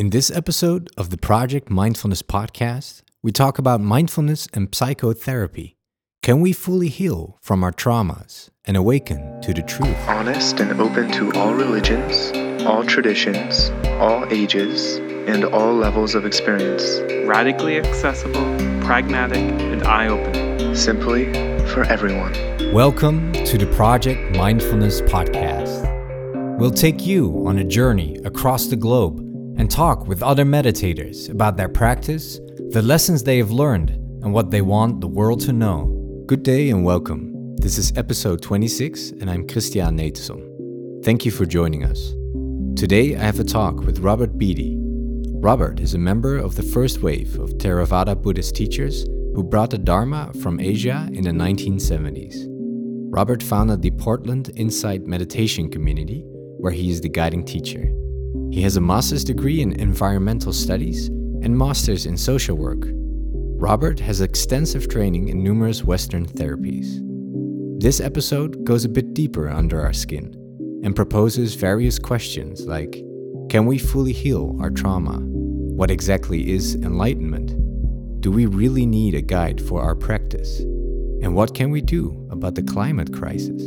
In this episode of the Project Mindfulness podcast, we talk about mindfulness and psychotherapy. Can we fully heal from our traumas and awaken to the truth? honest and open to all religions, all traditions, all ages, and all levels of experience. radically accessible, pragmatic, and eye opening. Simply for everyone. Welcome to the Project Mindfulness podcast. We'll take you on a journey across the globe talk with other meditators about their practice, the lessons they have learned, and what they want the world to know. Good day and welcome. This is episode 26, and I'm Christian Netesom. Thank you for joining us. Today I have a talk with Robert Beatty. Robert is a member of the first wave of Theravada Buddhist teachers who brought the Dharma from Asia in the 1970s. Robert founded the Portland Insight Meditation Community, where he is the guiding teacher. He has a master's degree in environmental studies and master's in social work. Robert has extensive training in numerous Western therapies. This episode goes a bit deeper under our skin and proposes various questions like Can we fully heal our trauma? What exactly is enlightenment? Do we really need a guide for our practice? And what can we do about the climate crisis?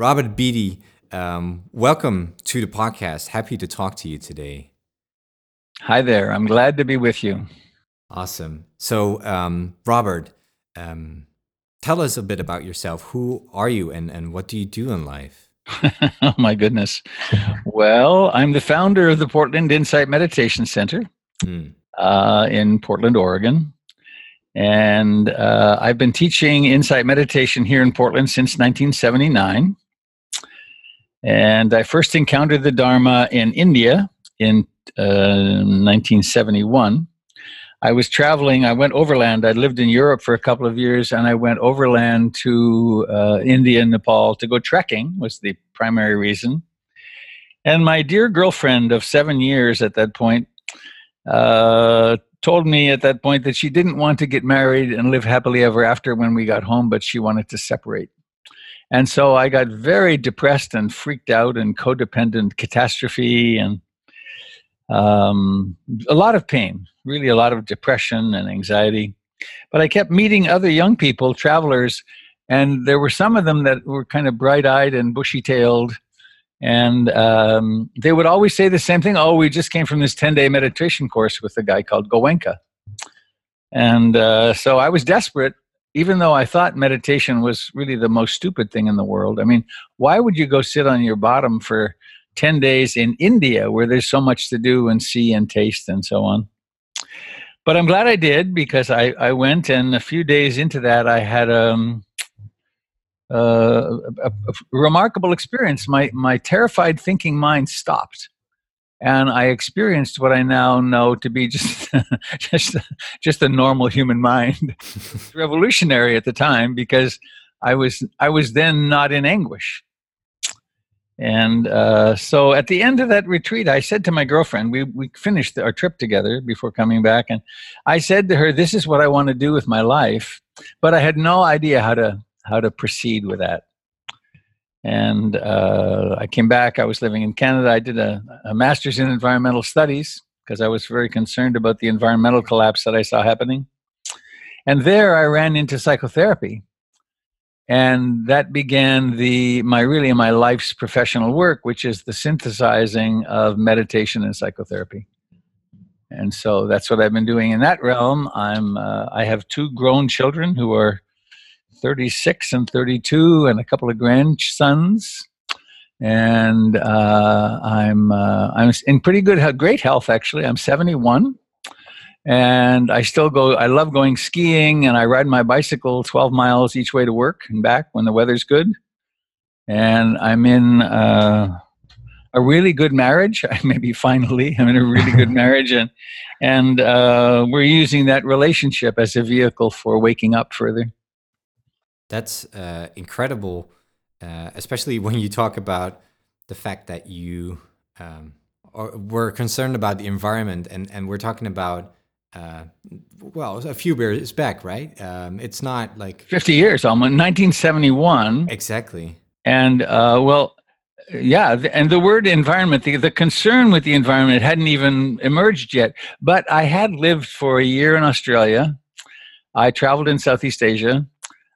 Robert Beatty, um, welcome to the podcast. Happy to talk to you today. Hi there. I'm glad to be with you. Awesome. So, um, Robert, um, tell us a bit about yourself. Who are you and, and what do you do in life? oh my goodness. well, I'm the founder of the Portland Insight Meditation Center Mm, uh, in Portland, Oregon. And uh, I've been teaching insight meditation here in Portland since 1979. And I first encountered the Dharma in India in uh, 1971. I was traveling, I went overland. I lived in Europe for a couple of years, and I went overland to uh, India and Nepal to go trekking, was the primary reason. And my dear girlfriend of seven years at that point uh, told me at that point that she didn't want to get married and live happily ever after when we got home, but she wanted to separate. And so I got very depressed and freaked out and codependent catastrophe and um, a lot of pain, really a lot of depression and anxiety. But I kept meeting other young people, travelers, and there were some of them that were kind of bright eyed and bushy tailed. And um, they would always say the same thing Oh, we just came from this 10 day meditation course with a guy called Goenka. And uh, so I was desperate, even though I thought meditation was really the most stupid thing in the world. I mean, why would you go sit on your bottom for 10 days in India where there's so much to do and see and taste and so on? But I'm glad I did because I, I went and a few days into that I had um, uh, a, a remarkable experience. My, my terrified thinking mind stopped and I experienced what I now know to be just just just a normal human mind. Revolutionary at the time because I was I was then not in anguish. And uh, so at the end of that retreat, I said to my girlfriend, we, we finished our trip together before coming back. And I said to her, This is what I want to do with my life. But I had no idea how to, how to proceed with that. And uh, I came back. I was living in Canada. I did a, a master's in environmental studies because I was very concerned about the environmental collapse that I saw happening. And there I ran into psychotherapy and that began the my really my life's professional work which is the synthesizing of meditation and psychotherapy and so that's what i've been doing in that realm i'm uh, i have two grown children who are 36 and 32 and a couple of grandsons and uh, i'm uh, i'm in pretty good great health actually i'm 71 and I still go. I love going skiing, and I ride my bicycle 12 miles each way to work and back when the weather's good. And I'm in uh, a really good marriage. Maybe finally, I'm in a really good marriage, and and uh, we're using that relationship as a vehicle for waking up further. That's uh, incredible, uh, especially when you talk about the fact that you um, are, were concerned about the environment, and, and we're talking about uh, well, a few years back, right? Um, it's not like 50 years, almost 1971. exactly. And uh, well, yeah, and the word environment, the, the concern with the environment hadn't even emerged yet. But I had lived for a year in Australia. I traveled in Southeast Asia.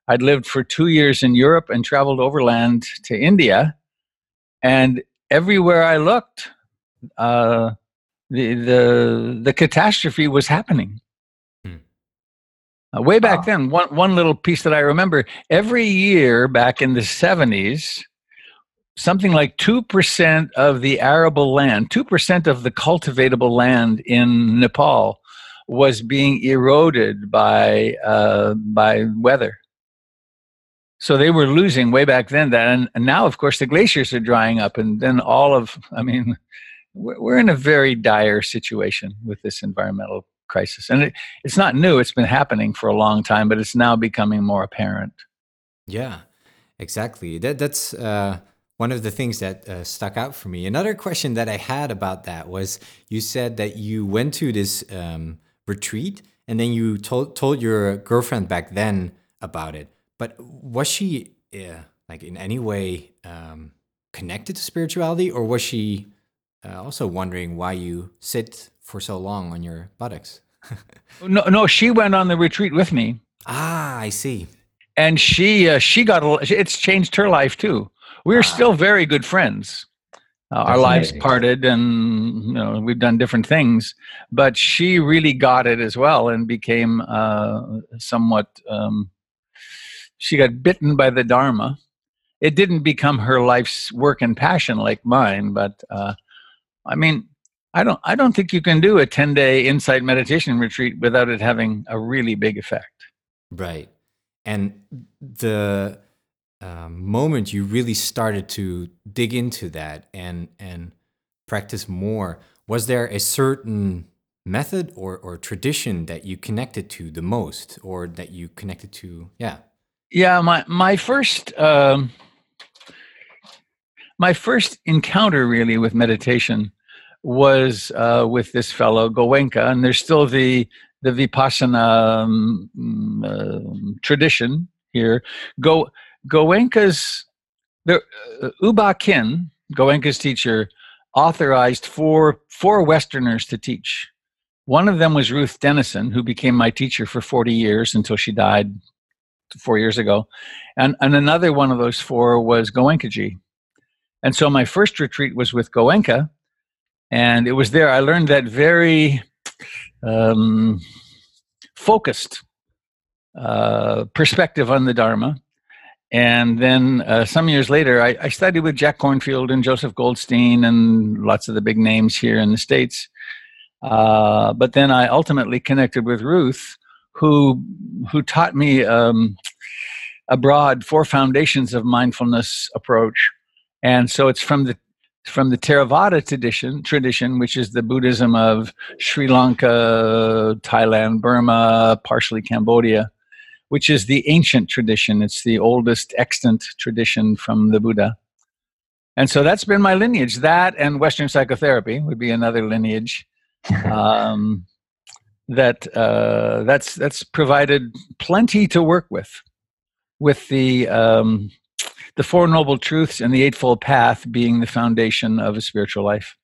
I'd lived for two years in Europe and traveled overland to India. And everywhere I looked, uh, the, the, the catastrophe was happening. Hmm. Uh, way back wow. then, one, one little piece that I remember every year back in the 70s, something like 2% of the arable land, 2% of the cultivatable land in Nepal was being eroded by, uh, by weather. So they were losing way back then that, and, and now, of course, the glaciers are drying up, and then all of, I mean, we're in a very dire situation with this environmental crisis. And it, it's not new, it's been happening for a long time, but it's now becoming more apparent. Yeah, exactly. That, that's, uh one of the things that uh, stuck out for me. Another question that I had about that was you said that you went to this um, retreat and then you told told your girlfriend back then about it. But was she uh, like in any way um, connected to spirituality, or was she uh, also wondering why you sit for so long on your buttocks? no, no, she went on the retreat with me. Ah, I see. And she uh, she got a, it's changed her life too we're still very good friends. Uh, our lives parted, and you know we've done different things. But she really got it as well, and became uh, somewhat. Um, she got bitten by the Dharma. It didn't become her life's work and passion like mine, but uh, I mean, I don't. I don't think you can do a ten day insight meditation retreat without it having a really big effect. Right, and the um, moment you really started to dig into that and and practice more was there a certain method or or tradition that you connected to the most or that you connected to yeah yeah my my first um, my first encounter really with meditation was uh, with this fellow Goenka, and there's still the the vipassana um, uh, tradition here. Go Goenka's the uh, U Ba Khin, Goenka's teacher, authorized four four Westerners to teach. One of them was Ruth Denison, who became my teacher for 40 years until she died four years ago. And, and another one of those four was Goenkaji. And so my first retreat was with Goenka. And it was there I learned that very um, focused uh, perspective on the Dharma and then uh, some years later, I, I, studied with Jack Kornfield and Joseph Goldstein and lots of the big names here in the States. Uh, but then I ultimately connected with Ruth, who, who taught me um, abroad four foundations of mindfulness approach. And so it's from the from the Theravada tradition, tradition, which is the Buddhism of Sri Lanka, Thailand, Burma, partially Cambodia, which is the ancient tradition. It's the oldest extant tradition from the Buddha. And so that's been my lineage. That and Western psychotherapy would be another lineage. Um, that uh, that's that's provided plenty to work with, with the um, the four noble truths and the eightfold path being the foundation of a spiritual life.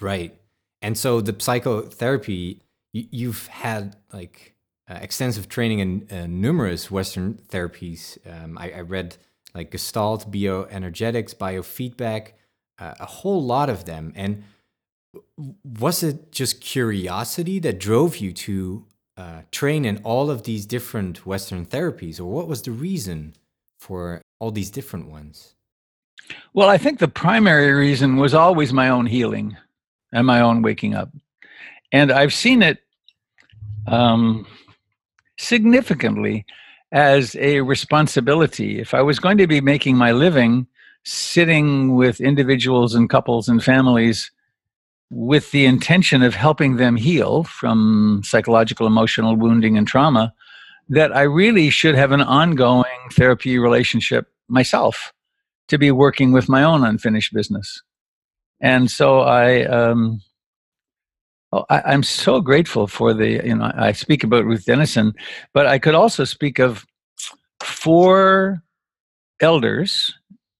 Right, and so the psychotherapy you've had like uh, extensive training in uh, numerous Western therapies. Um, I, I, read like Gestalt, bioenergetics, biofeedback, uh, a whole lot of them. And was it just curiosity that drove you to uh, train in all of these different Western therapies, or what was the reason for all these different ones? Well, I think the primary reason was always my own healing and my own waking up. And I've seen it um, significantly as a responsibility. If I was going to be making my living sitting with individuals and couples and families with the intention of helping them heal from psychological, emotional wounding and trauma, that I really should have an ongoing therapy relationship myself to be working with my own unfinished business. And so I, um, Oh, I, am so grateful for the, you know, I speak about Ruth Denison, but I could also speak of four elders,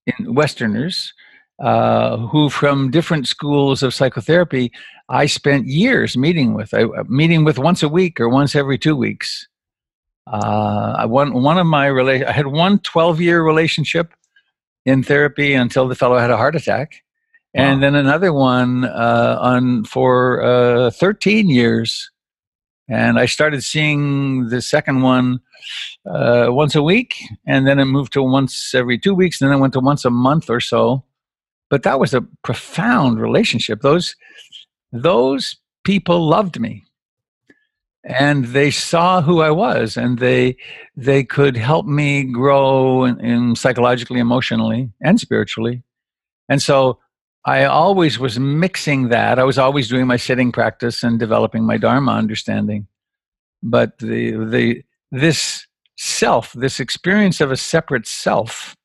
in Westerners, uh, who from different schools of psychotherapy I spent years meeting with, I, uh, meeting with once a week or once every two weeks. Uh, one one of my rela- I had one 12 year relationship in therapy until the fellow had a heart attack, and then another one uh, on for uh, 13 years. And I started seeing the second one uh, once a week, and then it moved to once every two weeks, and then it went to once a month or so. But that was a profound relationship. Those those people loved me, and they saw who I was, and they they could help me grow in, in psychologically, emotionally, and spiritually. And so I always was mixing that. I was always doing my sitting practice and developing my Dharma understanding. But the the this self, this experience of a separate self,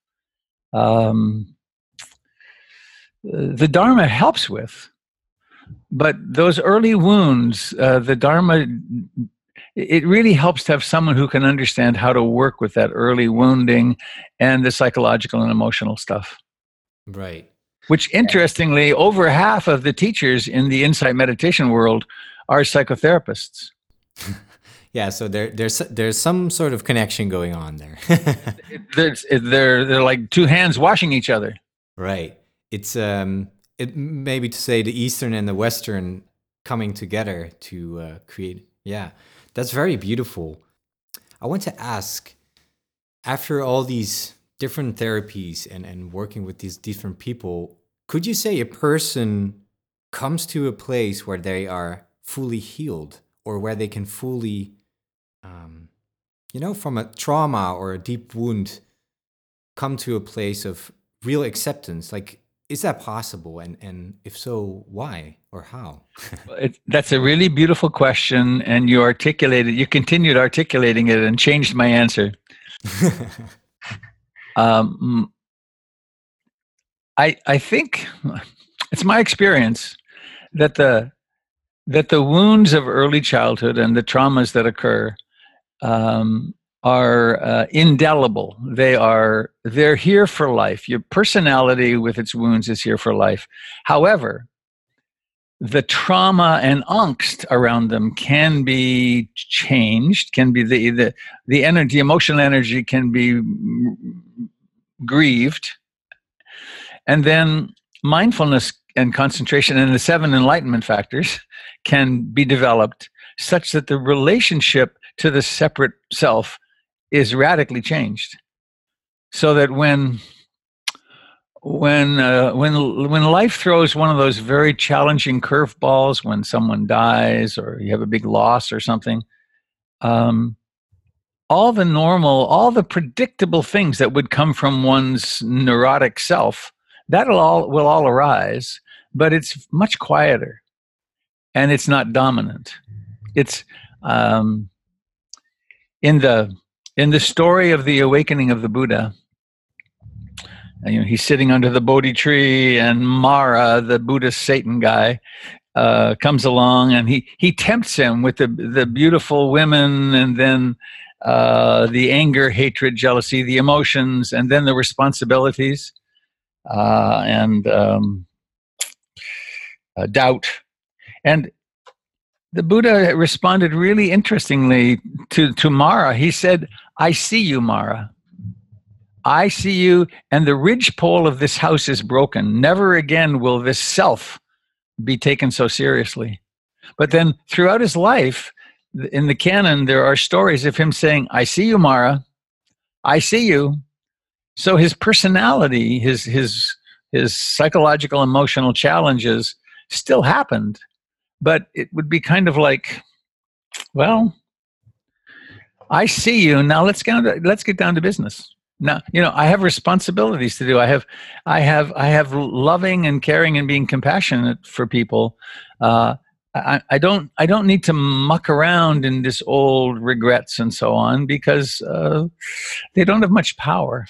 um, the Dharma helps with. But those early wounds, uh, the Dharma, it really helps to have someone who can understand how to work with that early wounding and the psychological and emotional stuff Right. which interestingly over half of the teachers in the insight meditation world are psychotherapists Yeah. So there, there's there's some sort of connection going on there. they're, they're, they're like two hands washing each other right. It's um, it maybe to say the Eastern and the Western coming together to uh, create. Yeah, that's very beautiful. I want to ask, after all these different therapies and and working with these different people, could you say a person comes to a place where they are fully healed or where they can fully um, you know from a trauma or a deep wound come to a place of real acceptance like is that possible? And and if so why or how? It, that's a really beautiful question and you articulated you continued articulating it and changed my answer. Um, I, I think it's my experience that the that the wounds of early childhood and the traumas that occur um, are uh, indelible. They are they're here for life. Your personality with its wounds is here for life. However, the trauma and angst around them can be changed. Can be the the the energy, emotional energy can be grieved, and then mindfulness and concentration and the seven enlightenment factors can be developed such that the relationship to the separate self is radically changed. So that when when uh, when when life throws one of those very challenging curveballs when someone dies or you have a big loss or something um, all the normal all the predictable things that would come from one's neurotic self that'll all will all arise but it's much quieter and it's not dominant. It's um, in the in the story of the awakening of the buddha uh, you know he's sitting under the bodhi tree and mara the buddhist satan guy uh, comes along and he he tempts him with the the beautiful women and then uh, the anger hatred jealousy the emotions and then the responsibilities uh, and um, uh, doubt. And the buddha responded really interestingly to to mara. He said i see you mara I see you, and the ridgepole of this house is broken. Never again will this self be taken so seriously. But then throughout his life, in the canon, there are stories of him saying, I see you, Mara. I see you. So his personality, his his his psychological emotional challenges still happened. But it would be kind of like, well, I see you. Now let's get down to, let's get down to business. Now you know i have responsibilities to do. I have i have i have loving and caring and being compassionate for people. Uh, I, I don't i don't need to muck around in this old regrets and so on because uh, they don't have much power.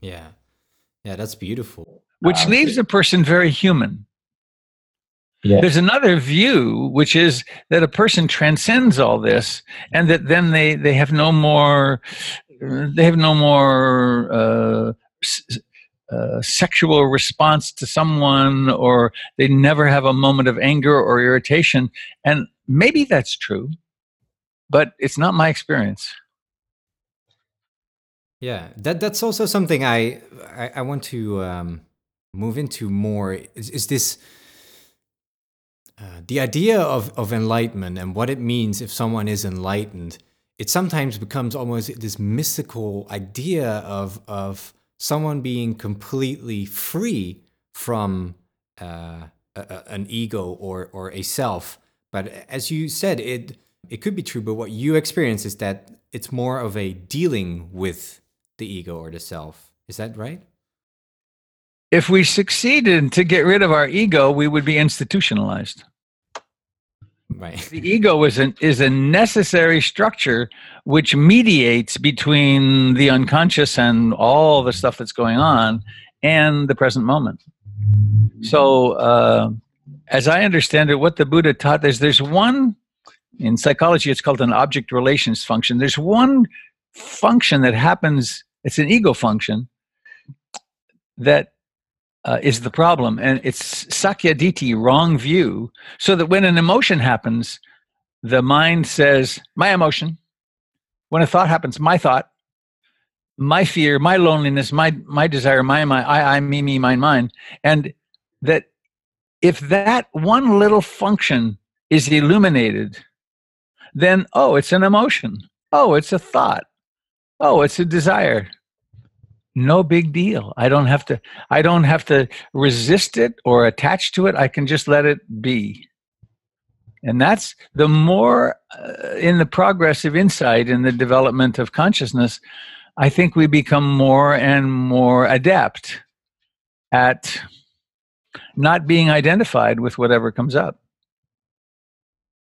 Yeah. Yeah that's beautiful. Which Uh, leaves a person very human Yeah. there's another view which is that a person transcends all this and that then they they have no more they have no more uh, s- uh, sexual response to someone or they never have a moment of anger or irritation. And maybe that's true, but it's not my experience. Yeah, that that's also something I I, I want to um, move into more. Is, is this uh, the idea of of enlightenment and what it means if someone is enlightened? It sometimes becomes almost this mystical idea of of someone being completely free from uh, a, an ego or or a self. But as you said, it it could be true. But what you experience is that it's more of a dealing with the ego or the self. Is that right? If we succeeded to get rid of our ego, we would be institutionalized. Right. The ego is an is a necessary structure which mediates between the unconscious and all the stuff that's going on and the present moment. So, uh, as I understand it, what the Buddha taught is there's one in psychology. It's called an object relations function. There's one function that happens it's an ego function that uh, is the problem. And it's Sakkayaditthi, wrong view, so that when an emotion happens, the mind says, my emotion. When a thought happens, my thought, my fear, my loneliness, my my desire, my my I, I, me, me, mine, mine. And that if that one little function is illuminated, then oh, it's an emotion. Oh, it's a thought. Oh, it's a desire. No big deal. I don't have to I don't have to resist it or attach to it. I can just let it be. And that's the more uh, in the progress of insight in the development of consciousness, I think we become more and more adept at not being identified with whatever comes up.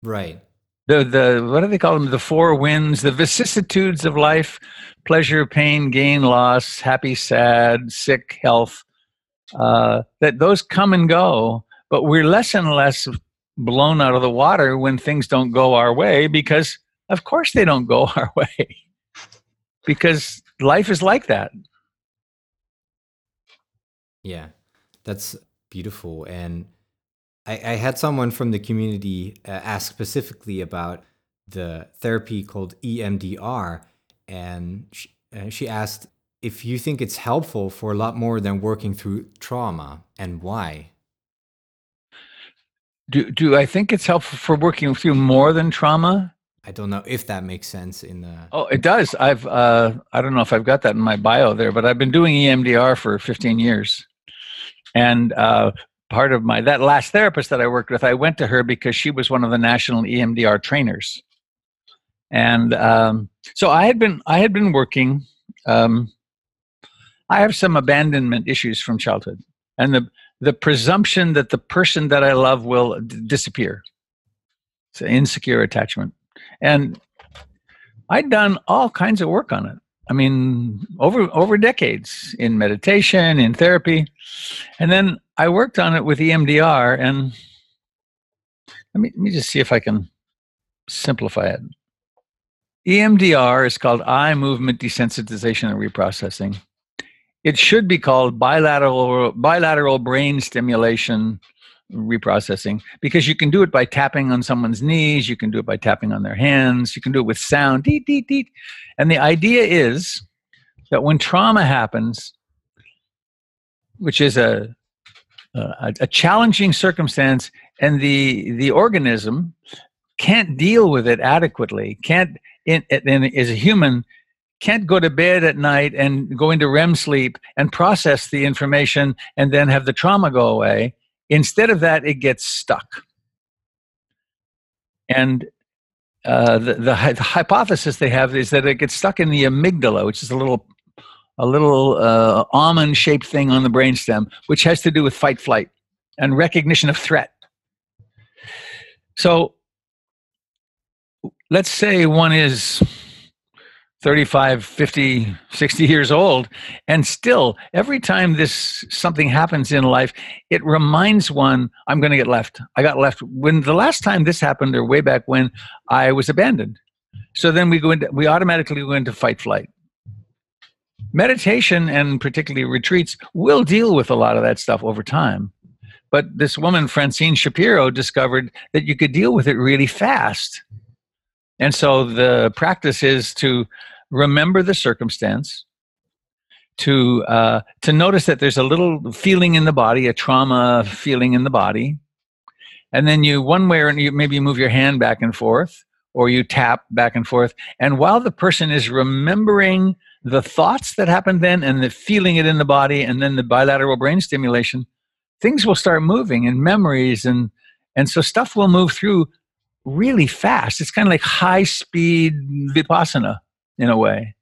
Right the the what do they call them? The four winds, the vicissitudes of life: pleasure, pain, gain, loss, happy, sad, sick, health. Uh, that those come and go, but we're less and less blown out of the water when things don't go our way because, of course, they don't go our way. because life is like that. Yeah, that's beautiful and I, I had someone from the community uh, ask specifically about the therapy called EMDR, and she, uh, she asked if you think it's helpful for a lot more than working through trauma and why. Do, do I think it's helpful for working through more than trauma? I don't know if that makes sense in the. Oh, it does. I've uh, I don't know if I've got that in my bio there, but I've been doing EMDR for 15 years, and uh, part of my that last therapist that I worked with, I went to her because she was one of the national EMDR trainers, and um, so I had been I had been working. Um, I have some abandonment issues from childhood, and the the presumption that the person that I love will d- disappear. It's an insecure attachment, and I'd done all kinds of work on it. I mean, over over decades in meditation, in therapy, and then I worked on it with EMDR, and let me let me just see if I can simplify it. EMDR is called eye movement desensitization and reprocessing. It should be called bilateral bilateral brain stimulation reprocessing because you can do it by tapping on someone's knees, you can do it by tapping on their hands, you can do it with sound, deet, deet, deet. And the idea is that when trauma happens, which is a, a, a challenging circumstance, and the, the organism can't deal with it adequately, can't, in, in, as a human, can't go to bed at night and go into REM sleep and process the information and then have the trauma go away Instead of that, it gets stuck. And uh, the, the, the, hypothesis they have is that it gets stuck in the amygdala, which is a little a little uh, almond-shaped thing on the brainstem, which has to do with fight, flight, and recognition of threat. So, let's say one is 35 50 60 years old and still every time this something happens in life it reminds one i'm going to get left i got left when the last time this happened or way back when i was abandoned so then we go into we automatically go into fight flight meditation and particularly retreats will deal with a lot of that stuff over time. But this woman, Francine Shapiro, discovered that you could deal with it really fast. And so the practice is to remember the circumstance, to uh, to notice that there's a little feeling in the body, a trauma feeling in the body, and then you one way or you maybe you move your hand back and forth, or you tap back and forth, and while the person is remembering the thoughts that happened then and the feeling it in the body, and then the bilateral brain stimulation, things will start moving and memories and and so stuff will move through really fast. It's kind of like high speed vipassana in a way.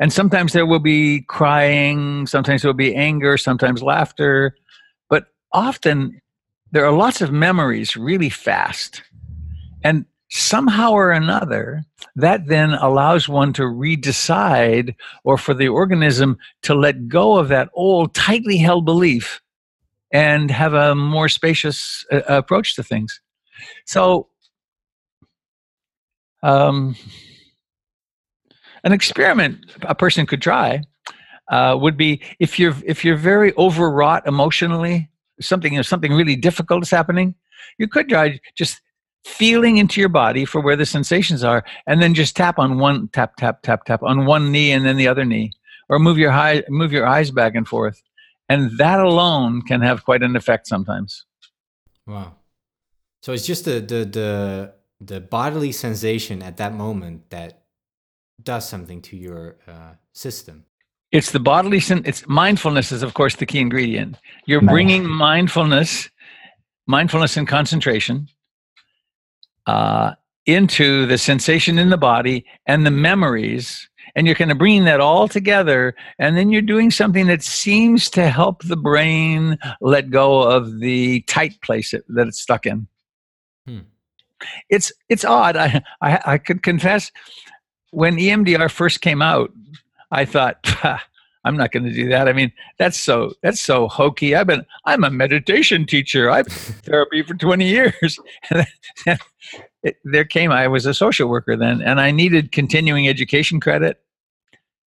And sometimes there will be crying, sometimes there will be anger, sometimes laughter, but often there are lots of memories really fast. And somehow or another, that then allows one to redecide or for the organism to let go of that old, tightly held belief and have a more spacious uh, approach to things. So, um, an experiment a person could try uh, would be if you're if you're very overwrought emotionally, something you know, something really difficult is happening, you could try just feeling into your body for where the sensations are, and then just tap on one tap tap tap tap on one knee and then the other knee, or move your high, move your eyes back and forth, and that alone can have quite an effect sometimes. Wow! So it's just the the the the bodily sensation at that moment that does something to your uh, system. It's the bodily sen- it's mindfulness is of course the key ingredient. You're Nice. bringing mindfulness, mindfulness and concentration uh, into the sensation in the body and the memories, and you're kind of bringing that all together, and then you're doing something that seems to help the brain let go of the tight place it, that it's stuck in. Hmm. It's it's odd. I, I I could confess when EMDR first came out, I thought, I'm not going to do that. I mean, that's so that's so hokey. I've been I'm a meditation teacher. I've been therapy for 20 years. It, there came I was a social worker then, and I needed continuing education credit.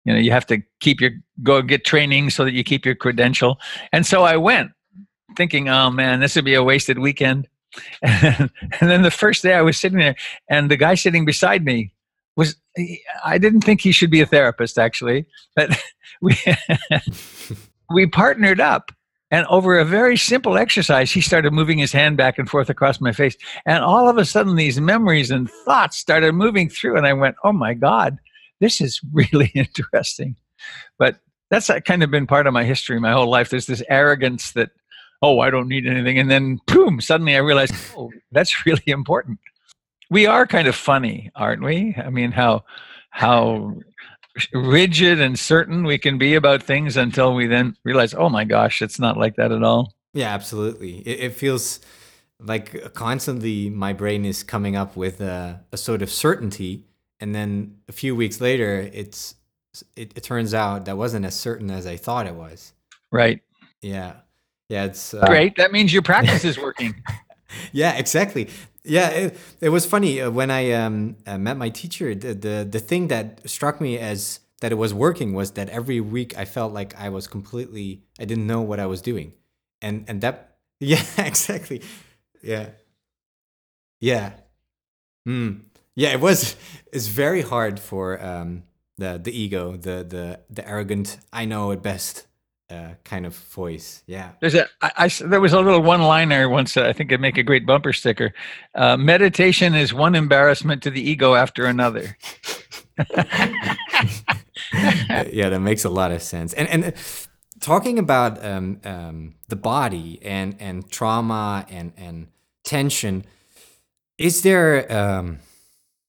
You know, you have to keep your go get training so that you keep your credential. And so I went, thinking, oh man, this would be a wasted weekend. And, then the first day I was sitting there, and the guy sitting beside me was I didn't think he should be a therapist actually, but we we partnered up and over a very simple exercise he started moving his hand back and forth across my face and all of a sudden these memories and thoughts started moving through and I went, "Oh my god, this is really interesting." But that's uh, kind of been part of my history my whole life. There's this arrogance that oh, I don't need anything and then boom, suddenly I realized, "Oh, that's really important." We are kind of funny, aren't we? I mean, how how rigid and certain we can be about things until we then realize, oh my gosh, it's not like that at all. Yeah, absolutely. It, it feels like constantly my brain is coming up with a, a sort of certainty, and then a few weeks later, it's it, it turns out that wasn't as certain as I thought it was. Right. Yeah, yeah, it's uh, Great. That means your practice is working. Yeah, exactly. Yeah, it, it was funny uh, when I um, uh, met my teacher. The, the the thing that struck me as that it was working was that every week I felt like I was completely I didn't know what I was doing, and and that yeah exactly yeah yeah mm. yeah it was it's very hard for um, the the ego the the the arrogant I know it best uh, kind of voice yeah There's a I, I there was a little one liner once that I think it'd make a great bumper sticker. Uh, meditation is one embarrassment to the ego after another. Uh, yeah, that makes a lot of sense. And and uh, talking about um, um, the body and and trauma and and tension, is there um,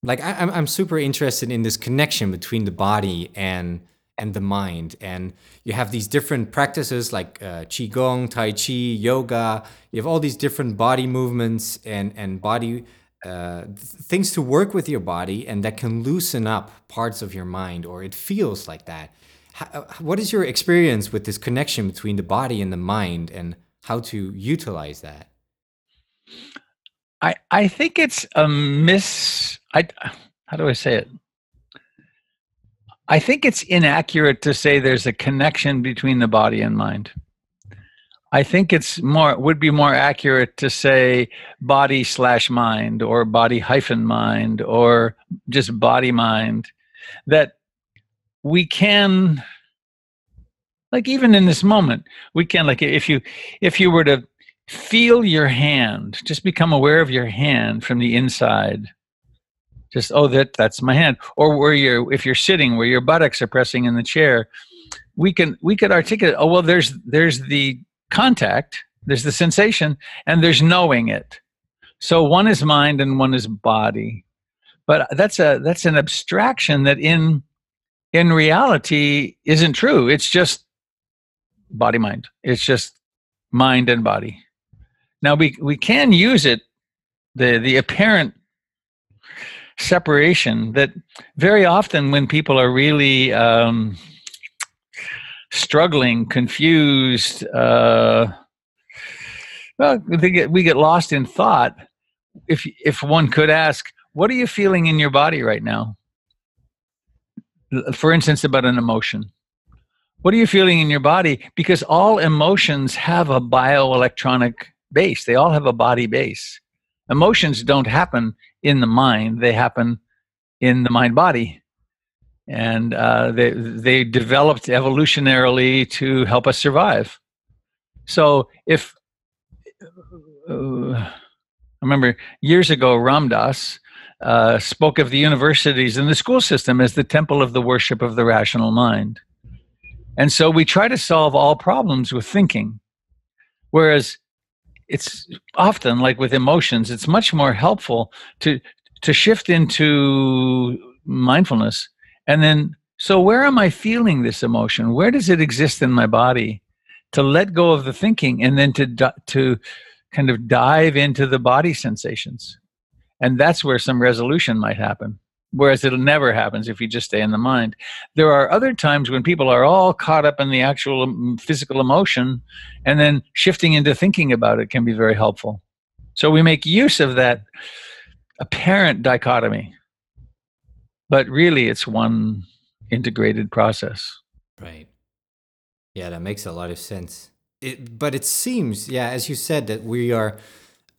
like I, I'm I'm super interested in this connection between the body and and the mind. And you have these different practices like uh, qigong, tai chi, yoga. You have all these different body movements and and body uh, th- things to work with your body and that can loosen up parts of your mind, or it feels like that. How, uh, what is your experience with this connection between the body and the mind, and how to utilize that? I I think it's a miss. I how do I say it? I think it's inaccurate to say there's a connection between the body and mind. I think it's more would be more accurate to say body slash mind or body hyphen mind or just body mind. That we can like even in this moment we can like if you if you were to feel your hand just become aware of your hand from the inside just oh that that's my hand. Or where you're if you're sitting where your buttocks are pressing in the chair we can we could articulate oh well there's there's the contact there's the sensation and there's knowing it. So one is mind and one is body. But that's a that's an abstraction that in in reality isn't true. It's just body mind. It's just mind and body. Now we we can use it the the apparent separation that very often when people are really um, struggling, confused, uh, well, they get, we get lost in thought. If if one could ask, what are you feeling in your body right now? For instance, about an emotion. What are you feeling in your body? Because all emotions have a bioelectronic base. They all have a body base. Emotions don't happen in the mind; they happen in the mind body, and uh, they they developed evolutionarily to help us survive. So if uh, I remember years ago, Ram Dass uh, spoke of the universities and the school system as the temple of the worship of the rational mind. And so we try to solve all problems with thinking. Whereas it's often like with emotions it's much more helpful to to shift into mindfulness and then so where am i feeling this emotion? Where does it exist in my body? to let go of the thinking and then to to kind of dive into the body sensations. And that's where some resolution might happen whereas it never happens if you just stay in the mind. There are other times when people are all caught up in the actual um, physical emotion, and then shifting into thinking about it can be very helpful. So we make use of that apparent dichotomy, but really it's one integrated process. Right. Yeah, that makes a lot of sense. It, but it seems, yeah, as you said, that we are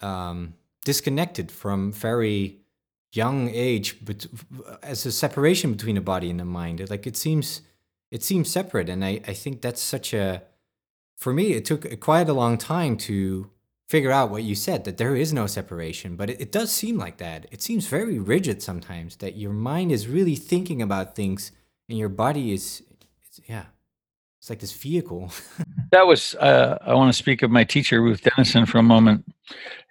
um, disconnected from very young age but as a separation between the body and the mind like it seems it seems separate and i i think that's such a for me it took quite a long time to figure out what you said that there is no separation but it, it does seem like that it seems very rigid sometimes that your mind is really thinking about things and your body is yeah it's like this vehicle. that was. Uh, I want to speak of my teacher Ruth Denison for a moment.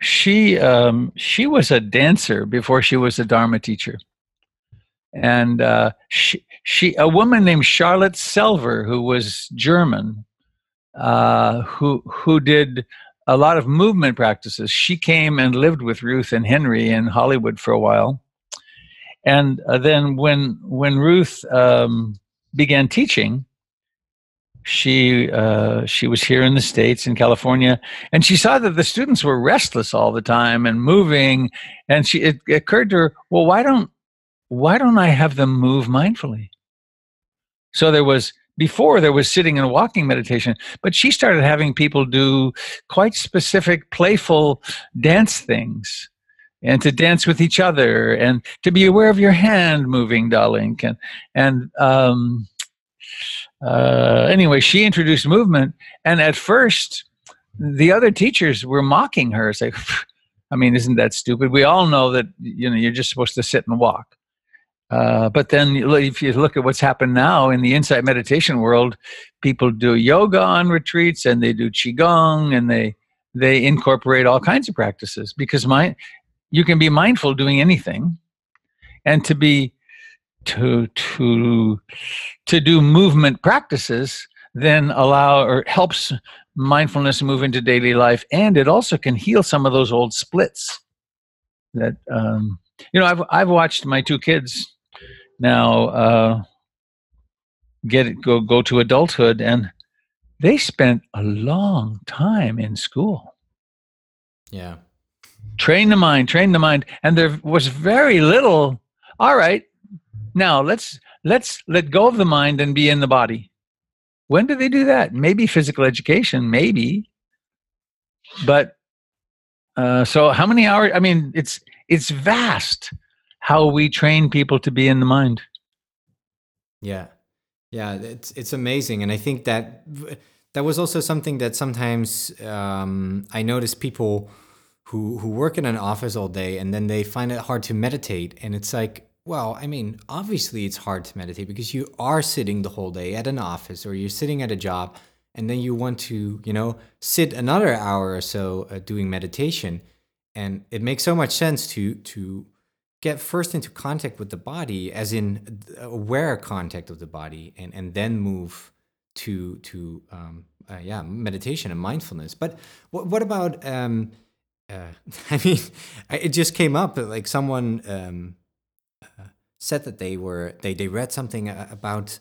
She um, she was a dancer before she was a Dharma teacher, and uh, she she a woman named Charlotte Selver who was German, uh, who who did a lot of movement practices. She came and lived with Ruth and Henry in Hollywood for a while, and uh, then when when Ruth um, began teaching she uh, she was here in the states in California, and she saw that the students were restless all the time and moving, and she it, occurred to her, well, why don't why don't I have them move mindfully? So there was before there was sitting and walking meditation, but she started having people do quite specific, playful dance things and to dance with each other and to be aware of your hand moving, darling. And, and um, uh, anyway, she introduced movement, and at first, the other teachers were mocking her. It's like, I mean, isn't that stupid? We all know that you know you're just supposed to sit and walk. Uh, but then, if you look at what's happened now in the insight meditation world, people do yoga on retreats, and they do qigong, and they they incorporate all kinds of practices because my you can be mindful doing anything, and to be to to to do movement practices then allow or helps mindfulness move into daily life and it also can heal some of those old splits that um, you know i've i've watched my two kids now uh, get it, go go to adulthood and they spent a long time in school. Yeah. Train the mind train the mind and there was very little all right Now let's let's let go of the mind and be in the body. When do they do that? Maybe physical education, maybe. But uh, so how many hours? I mean, it's it's vast how we train people to be in the mind. Yeah, yeah, it's it's amazing, and I think that that was also something that sometimes um, I notice people who who work in an office all day and then they find it hard to meditate, and it's like. Well, I mean, obviously it's hard to meditate because you are sitting the whole day at an office or you're sitting at a job and then you want to, you know, sit another hour or so uh, doing meditation. And it makes so much sense to to get first into contact with the body as in aware contact of the body and and then move to to um, uh, yeah meditation and mindfulness but what, what about um, uh, i mean it just came up that like someone um, said that they were they they read something about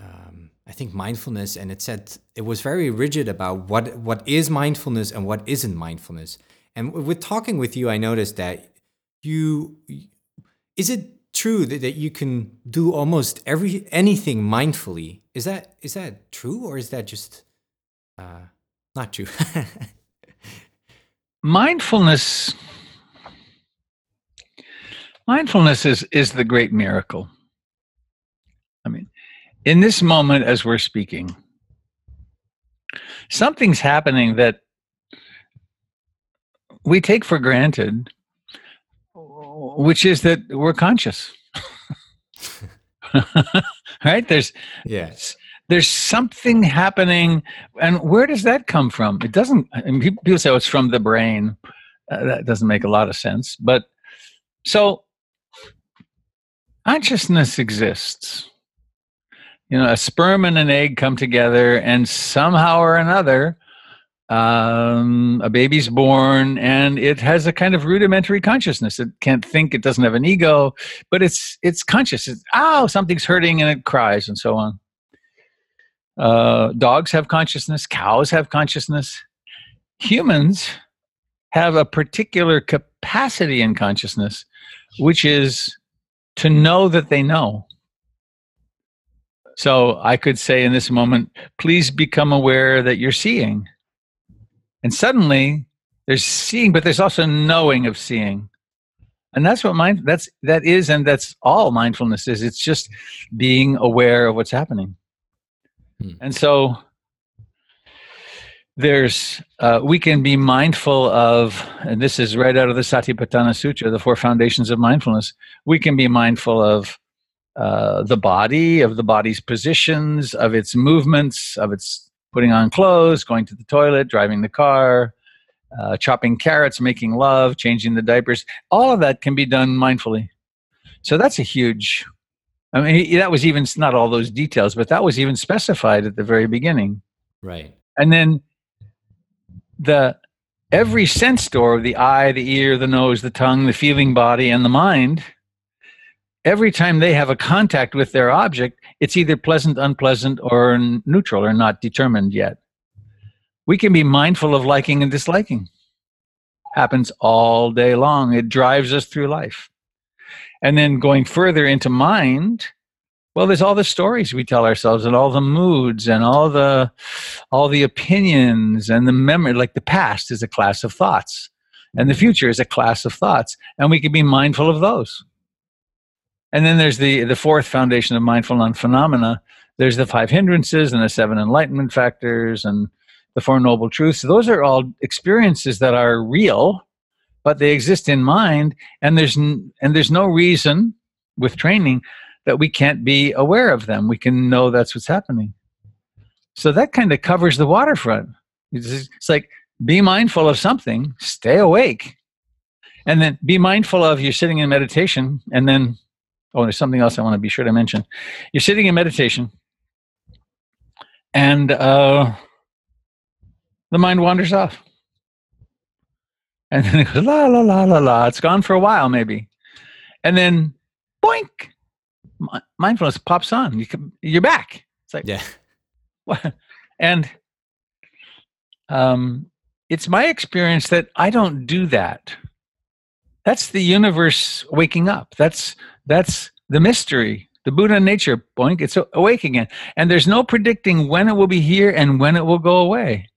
um, I think mindfulness, and it said it was very rigid about what what is mindfulness and what isn't mindfulness. And with talking with you, I noticed that you is it true that, that you can do almost every anything mindfully is that is that true or is that just uh, not true mindfulness mindfulness is is the great miracle i mean in this moment as we're speaking something's happening that we take for granted which is that we're conscious. right? There's yes. There's something happening, and where does that come from? It doesn't. I mean, people say oh, it's from the brain. Uh, that doesn't make a lot of sense. But so consciousness exists. You know, a sperm and an egg come together, and somehow or another, um, a baby's born and it has a kind of rudimentary consciousness. It can't think. It doesn't have an ego, but it's it's conscious. It's, oh, something's hurting and it cries and so on. Uh, dogs have consciousness. Cows have consciousness. Humans have a particular capacity in consciousness, which is to know that they know. So I could say in this moment, please become aware that you're seeing and suddenly there's seeing, but there's also knowing of seeing. And that's what mind that's that is and that's all mindfulness is. It's just being aware of what's happening. Hmm. And so there's uh, we can be mindful of and this is right out of the satipatthana sutra the four foundations of mindfulness we can be mindful of uh, the body of the body's positions of its movements of its putting on clothes, going to the toilet, driving the car, uh, chopping carrots, making love, changing the diapers. All of that can be done mindfully. So that's a huge. I mean, that was even not all those details, but that was even specified at the very beginning. Right. And then the every sense door the eye, the ear, the nose, the tongue, the feeling body, and the mind every time they have a contact with their object, it's either pleasant, unpleasant, or neutral or not determined yet. We can be mindful of liking and disliking. Happens all day long. It drives us through life. And then going further into mind, well, there's all the stories we tell ourselves and all the moods and all the all the opinions and the memory like the past is a class of thoughts and the mm-hmm. future is a class of thoughts and we can be mindful of those and then there's the the fourth foundation of mindful non-phenomena. There's the five hindrances and the seven enlightenment factors and the four noble truths. Those are all experiences that are real, but they exist in mind, and there's n- and there's no reason with training that we can't be aware of them. We can know that's what's happening. So that kind of covers the waterfront. It's, it's like be mindful of something, stay awake, and then be mindful of you're sitting in meditation, and then Oh, there's something else I want to be sure to mention. You're sitting in meditation, and uh, the mind wanders off. And then it goes, la, la, la, la, la. It's gone for a while, maybe. And then, boink, mindfulness pops on. You can, you're back. It's like, yeah. What? And um, it's my experience that I don't do that. That's the universe waking up. That's that's the mystery, the Buddha nature, boink, it's awake again. And there's no predicting when it will be here and when it will go away.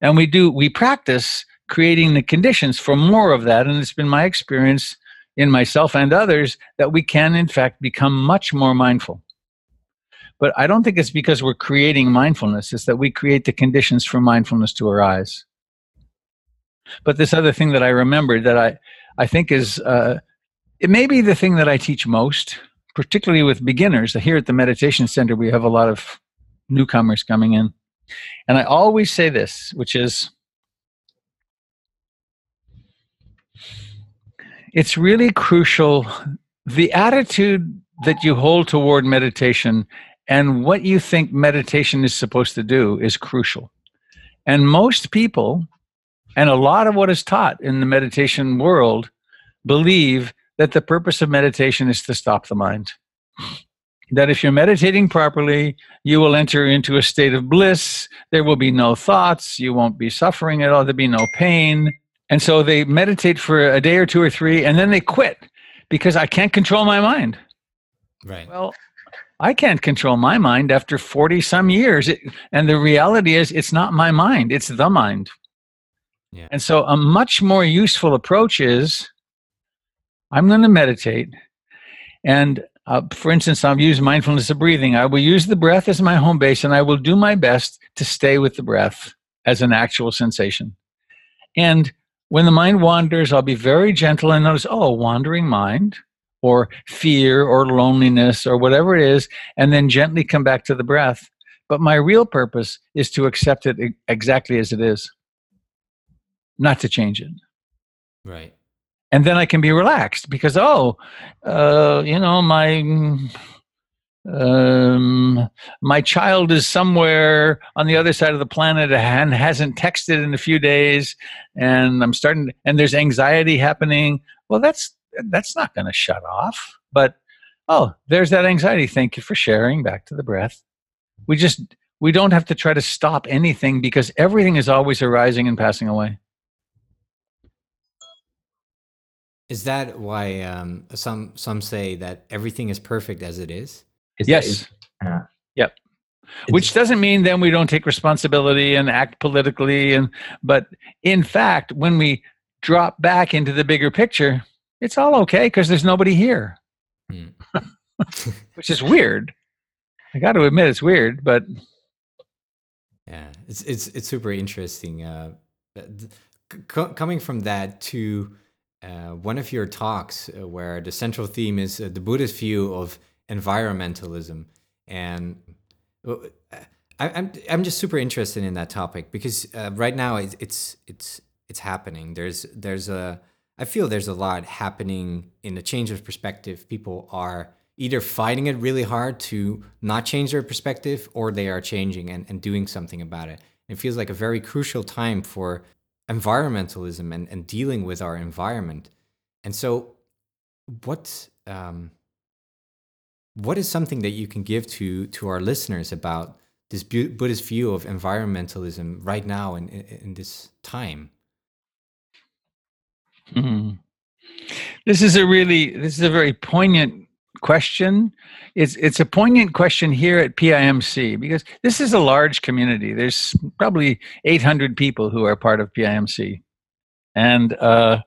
And we do, we practice creating the conditions for more of that. And it's been my experience in myself and others that we can, in fact, become much more mindful. But I don't think it's because we're creating mindfulness, it's that we create the conditions for mindfulness to arise. But this other thing that I remembered that I, I think is, uh, it may be the thing that I teach most, particularly with beginners. Here at the Meditation Center, we have a lot of newcomers coming in. And I always say this, which is it's really crucial the attitude that you hold toward meditation and what you think meditation is supposed to do is crucial. And most people, and a lot of what is taught in the meditation world, believe that the purpose of meditation is to stop the mind. That if you're meditating properly, you will enter into a state of bliss. There will be no thoughts. You won't be suffering at all. There'll be no pain. And so they meditate for a day or two or three, and then they quit because I can't control my mind. Right. Well, I can't control my mind after 40 some years. It, and the reality is, it's not my mind, it's the mind. Yeah. And so, a much more useful approach is I'm going to meditate. And uh, for instance, I'll use mindfulness of breathing. I will use the breath as my home base, and I will do my best to stay with the breath as an actual sensation. And when the mind wanders, I'll be very gentle and notice, oh, wandering mind or fear or loneliness or whatever it is, and then gently come back to the breath. But my real purpose is to accept it exactly as it is, not to change it. Right. And then I can be relaxed because, oh, uh, you know, my. Um, my child is somewhere on the other side of the planet and hasn't texted in a few days, and I'm starting, and there's anxiety happening. Well, that's that's not going to shut off. But oh, there's that anxiety. Thank you for sharing. Back to the breath. We just we don't have to try to stop anything because everything is always arising and passing away. Is that why um, some some say that everything is perfect as it is? Is yes. That, uh, yep. Which doesn't mean then we don't take responsibility and act politically and but in fact when we drop back into the bigger picture it's all okay because there's nobody here, Hmm. which is weird. I got to admit it's weird, but Yeah, it's it's it's super interesting. Uh, c- coming from that to uh, one of your talks, uh, where the central theme is uh, the Buddhist view of environmentalism, and I, I'm I'm just super interested in that topic because uh, right now it's it's it's it's happening. There's there's a I feel there's a lot happening in the change of perspective. People are either fighting it really hard to not change their perspective or they are changing and, and doing something about it. It feels like a very crucial time for environmentalism and, and dealing with our environment. And so, what um, what is something that you can give to to our listeners about this Buddhist view of environmentalism right now in, in, in this time? Mhm. This is a really this is a very poignant question. It's it's a poignant question here at PIMC because this is a large community. There's probably 800 people who are part of PIMC, and uh,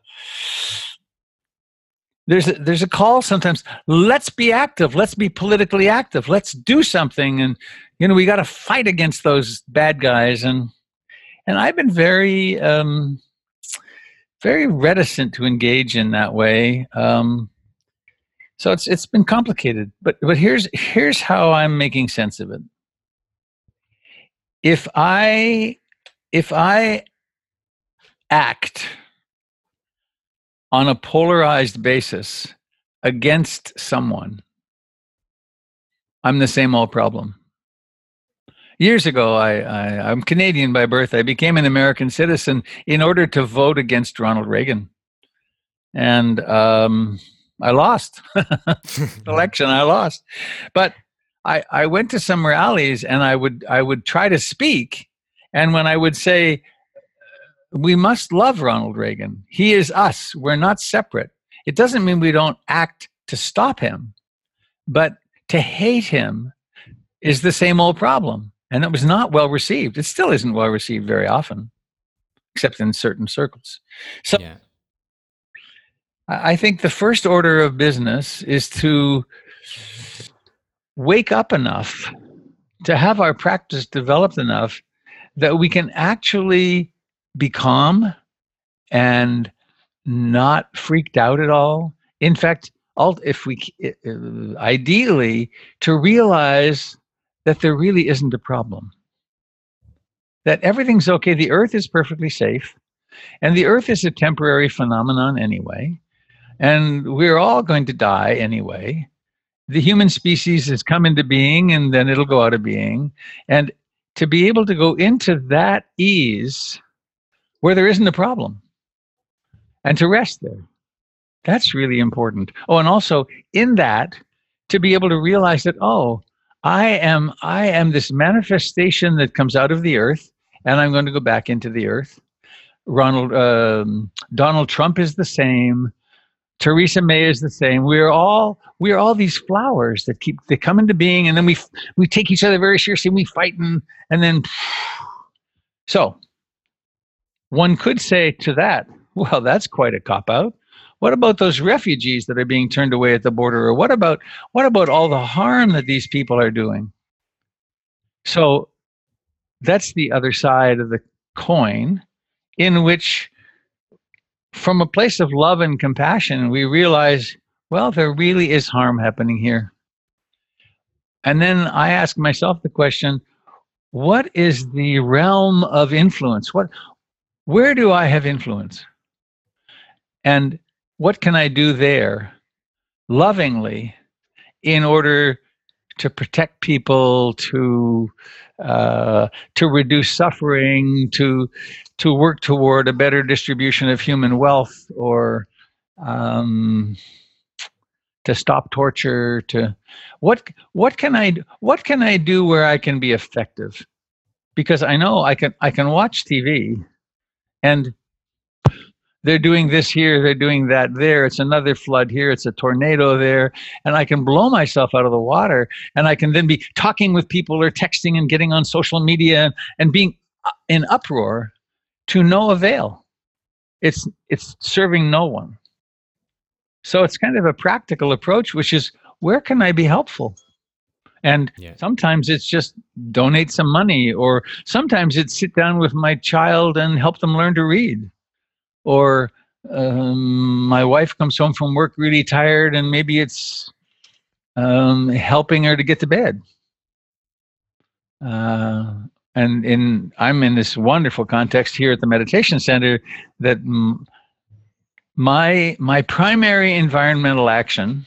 there's a, there's a call sometimes. Let's be active. Let's be politically active. Let's do something, and you know we got to fight against those bad guys. And and I've been very um, very reticent to engage in that way. Um, so it's it's been complicated. But but here's here's how I'm making sense of it. If I if I act on a polarized basis against someone, I'm the same old problem years ago, I, I, I'm Canadian by birth. I became an American citizen in order to vote against Ronald Reagan, and um, I lost election. I lost, but I, I went to some rallies and I would I would try to speak, and when I would say, "We must love Ronald Reagan. He is us. We're not separate." It doesn't mean we don't act to stop him. But to hate him is the same old problem. And it was not well received. It still isn't well received very often, except in certain circles. So Yeah. I I think the first order of business is to wake up enough to have our practice developed enough that we can actually be calm and not freaked out at all. In fact, if we ideally to realize that there really isn't a problem, that everything's okay. The earth is perfectly safe, and the earth is a temporary phenomenon anyway, and we're all going to die anyway. The human species has come into being and then it'll go out of being. And to be able to go into that ease where there isn't a problem and to rest there. That's really important. Oh, and also in that, to be able to realize that, oh, I am I am this manifestation that comes out of the earth, and I'm going to go back into the earth. Ronald um, Donald Trump is the same. Theresa May is the same. We're all we're all these flowers that keep they come into being, and then we we take each other very seriously. And we fight and and then so one could say to that, well, that's quite a cop out. What about those refugees that are being turned away at the border, or what about what about all the harm that these people are doing? So that's the other side of the coin, in which from a place of love and compassion, we realize, well, there really is harm happening here. And then I ask myself the question, what is the realm of influence? What where do I have influence? And what can I do there lovingly in order to protect people, to uh, to reduce suffering, to to work toward a better distribution of human wealth, or um, to stop torture. To what what can I what can I do where I can be effective? Because I know I can I can watch TV, and they're doing this here, they're doing that there. It's another flood here, it's a tornado there, and I can blow myself out of the water, and I can then be talking with people or texting and getting on social media and, being uh, in uproar to no avail. It's it's serving no one. So it's kind of a practical approach, which is where can I be helpful? And Yeah. sometimes it's just donate some money, or sometimes it's sit down with my child and help them learn to read. Or um, my wife comes home from work really tired, and maybe it's um, helping her to get to bed. Uh, and in I'm in this wonderful context here at the meditation center that mm, my my primary environmental action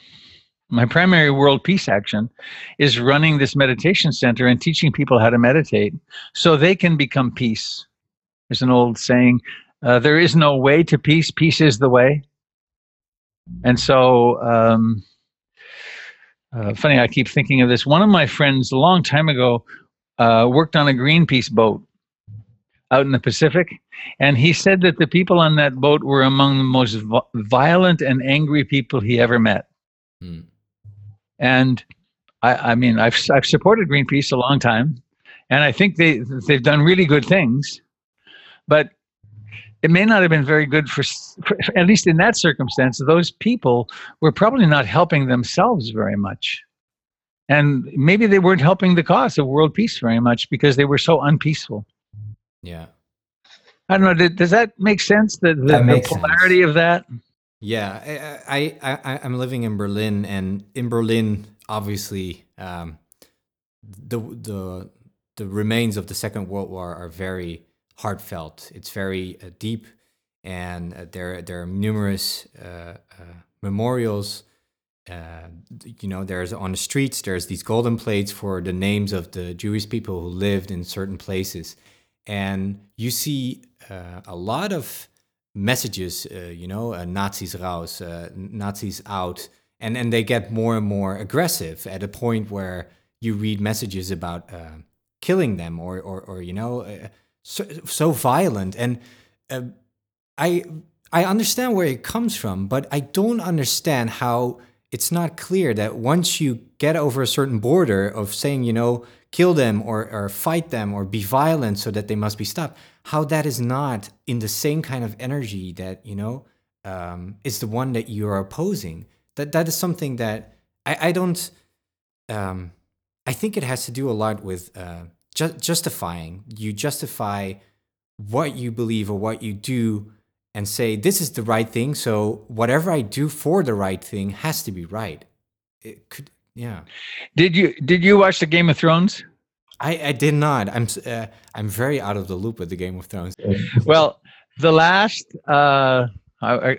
my primary world peace action is running this meditation center and teaching people how to meditate so they can become peace. There's an old saying uh, there is no way to peace peace is the way. And so um, uh, funny i keep thinking of this. One of my friends a long time ago uh, worked on a greenpeace boat out in the pacific and he said that the people on that boat were among the most vi- violent and angry people he ever met. Hmm. And I, I mean, I've I've supported Greenpeace a long time, and I think they they've done really good things, but it may not have been very good for, for at least in that circumstance. Those people were probably not helping themselves very much, and maybe they weren't helping the cause of world peace very much because they were so unpeaceful. Yeah. I don't know. Did, does that make sense? The, the, That the makes sense. polarity of that. Yeah, I, I, I I'm living in Berlin, and in Berlin, obviously, um, the the the remains of the Second World War are very heartfelt. It's very uh, deep, and uh, there there are numerous uh, uh, memorials. Uh, you know, there's on the streets. There's these golden plates for the names of the Jewish people who lived in certain places, and you see uh, a lot of messages, uh, you know, uh, Nazis raus, uh, Nazis out, and and they get more and more aggressive at a point where you read messages about killing them or or, or you know, so, so violent, and I I understand where it comes from, but I don't understand how it's not clear that once you get over a certain border of saying, you know, kill them or, or fight them or be violent so that they must be stopped, how that is not in the same kind of energy that, you know, um, is the one that you are opposing. That that is something that I, I don't um, I think it has to do a lot with uh, ju- justifying. You justify what you believe or what you do and say this is the right thing so whatever i do for the right thing has to be right. It could yeah. Did you did you watch the game of thrones? I i did not. I'm uh, i'm very out of the loop with the game of thrones. Well the last uh I,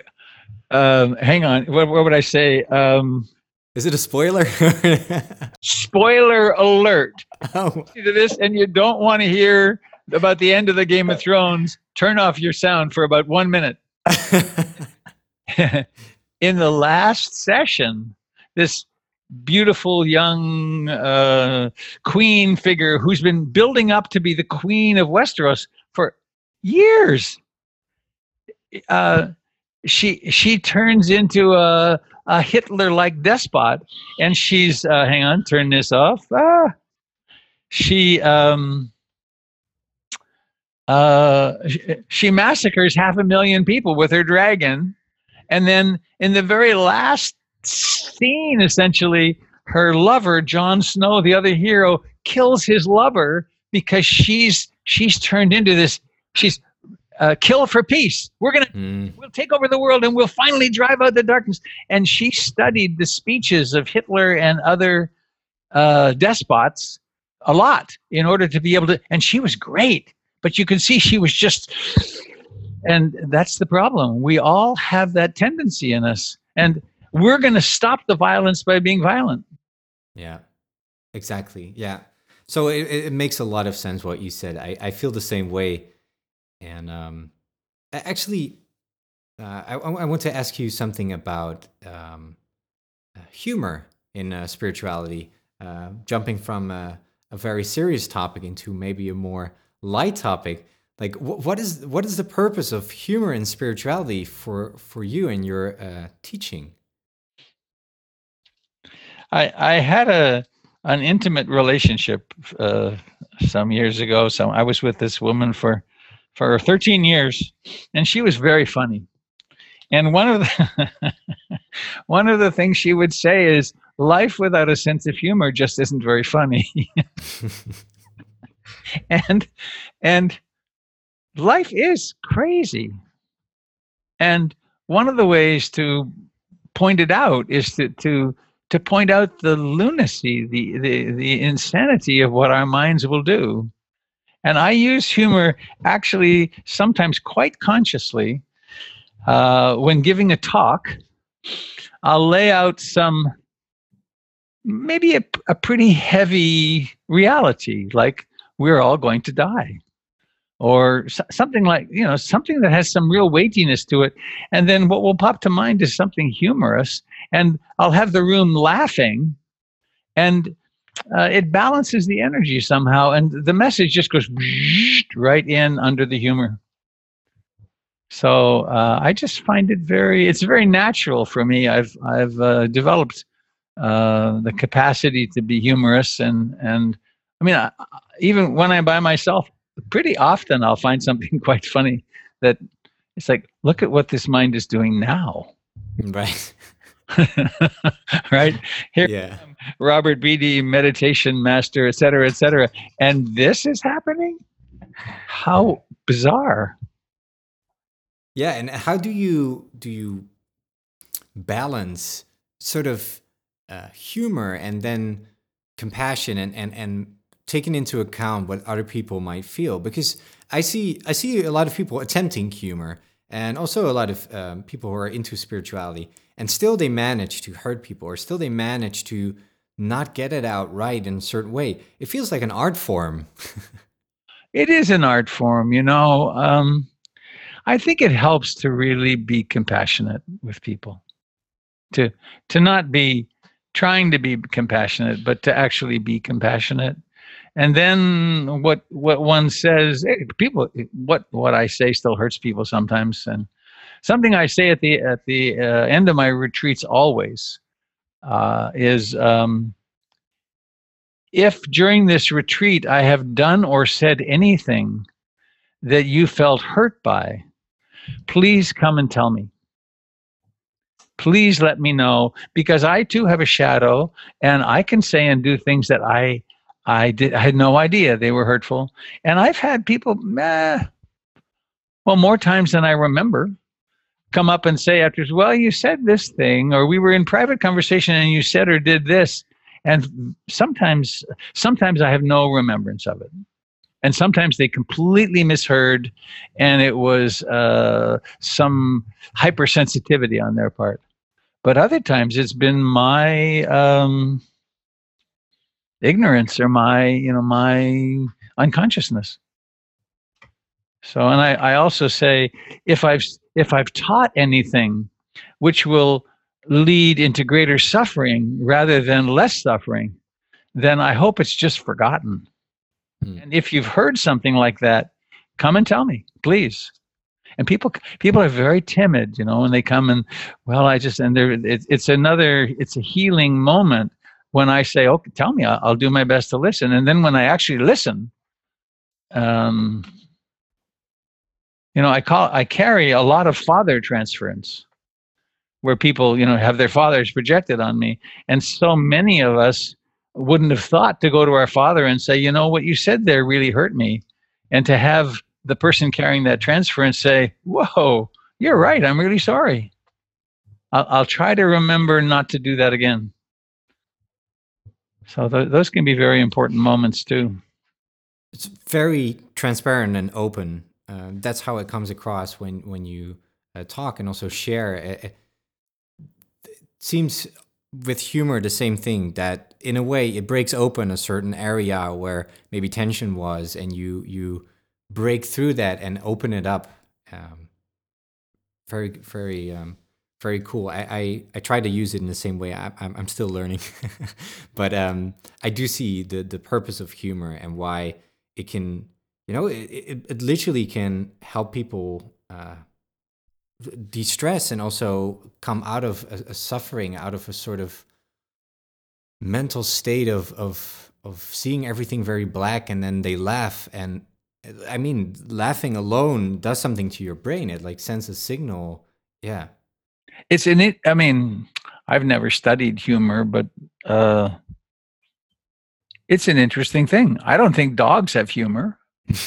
um hang on what, what would i say? Um is it a spoiler? Spoiler alert. Oh. this and you don't want to hear about the end of the Game of Thrones, turn off your sound for about one minute. In the last session, this beautiful young uh, queen figure who's been building up to be the queen of Westeros for years. Uh, she she turns into a a Hitler-like despot, and she's uh, hang on, turn this off. Ah, she um, uh, she massacres half a million people with her dragon. And then in the very last scene, essentially, her lover, Jon Snow, the other hero, kills his lover because she's she's turned into this. She's uh, kill for peace. We're gonna mm. we'll take over the world and we'll finally drive out the darkness. And she studied the speeches of Hitler and other uh, despots a lot in order to be able to. And she was great but you can see she was just and that's the problem. We all have that tendency in us and we're going to stop the violence by being violent. Yeah exactly yeah. So it, it makes a lot of sense what you said. I, I feel the same way and um actually uh, I, I want to ask you something about um, uh, humor in uh, spirituality uh, jumping from a, a very serious topic into maybe a more light topic like what is what is the purpose of humor and spirituality for for you and your uh, teaching? I i had a an intimate relationship uh, some years ago. So i was with this woman for for 13 years and she was very funny. And one of the one of the things she would say is life without a sense of humor just isn't very funny and and life is crazy. And one of the ways to point it out is to to to point out the lunacy the the, the insanity of what our minds will do. And i use humor actually sometimes quite consciously uh, when giving a talk i'll lay out some maybe a, a pretty heavy reality like we're all going to die. Or something like you know something that has some real weightiness to it. And then what will pop to mind is something humorous. And i'll have the room laughing. And uh, it balances the energy somehow. And the message just goes right in under the humor. So uh, i just find it very it's very natural for me. I've i've uh, developed uh, the capacity to be humorous and and i mean I, even when I'm by myself, pretty often I'll find something quite funny that it's like, look at what this mind is doing now. Right. right here yeah. robert Beatty, meditation master et cetera et cetera and this is happening how bizarre yeah and how do you do you balance sort of uh, humor and then compassion and and and taking into account what other people might feel because I see I see a lot of people attempting humor and also a lot of um, people who are into spirituality and still they manage to hurt people or still they manage to not get it out right in a certain way. It feels like an art form. it is an art form, you know. Um, I think it helps to really be compassionate with people, to to not be trying to be compassionate, but to actually be compassionate and then what what one says hey, people what what i say still hurts people sometimes and something i say at the at the uh, end of my retreats always uh, is um, if during this retreat I have done or said anything that you felt hurt by, please come and tell me. Please let me know because I too have a shadow and I can say and do things that I I did I had no idea they were hurtful. And I've had people well more times than I remember come up and say after well you said this thing or we were in private conversation and you said or did this. And sometimes sometimes I have no remembrance of it. And sometimes they completely misheard and it was uh, some hypersensitivity on their part. But other times it's been my um, ignorance or my you know my unconsciousness. So and I, I also say if i've if i've taught anything which will lead into greater suffering rather than less suffering then i hope it's just forgotten. Hmm. and if you've heard something like that come and tell me please. And people people are very timid you know when they come and well i just and there it, it's another it's a healing moment when i say okay tell me I'll, I'll do my best to listen. And then when i actually listen um you know i call i carry a lot of father transference where people you know have their fathers projected on me. And so many of us wouldn't have thought to go to our father and say you know what you said there really hurt me. And to have the person carrying that transference say whoa you're right i'm really sorry. I'll, I'll try to remember not to do that again so th- those can be very important moments too It's very transparent and open. Um, that's how it comes across when when you uh, talk and also share. It, it seems with humor the same thing that in a way it breaks open a certain area where maybe tension was, and you you break through that and open it up. Um, very very um, very cool. I, I I try to use it in the same way. I, I'm I'm still learning, but um, I do see the the purpose of humor and why it can you know it, it, it literally can help people uh, de-stress and also come out of a, a suffering out of a sort of mental state of of of seeing everything very black and then they laugh and i mean laughing alone does something to your brain it like sends a signal yeah it's in it i mean i've never studied humor but uh it's an interesting thing. I don't think dogs have humor.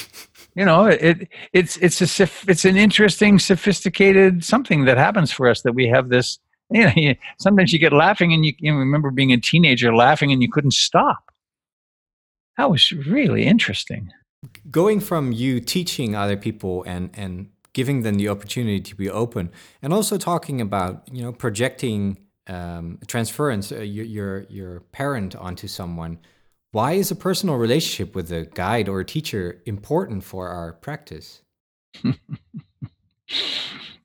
You know it it's it's a it's an interesting sophisticated something that happens for us that we have this you know you, sometimes you get laughing and you, you remember being a teenager laughing and you couldn't stop. That was really interesting. Going from you teaching other people and and giving them the opportunity to be open. And also talking about you know projecting um, transference uh, your, your your parent onto someone. Why is a personal relationship with a guide or a teacher important for our practice?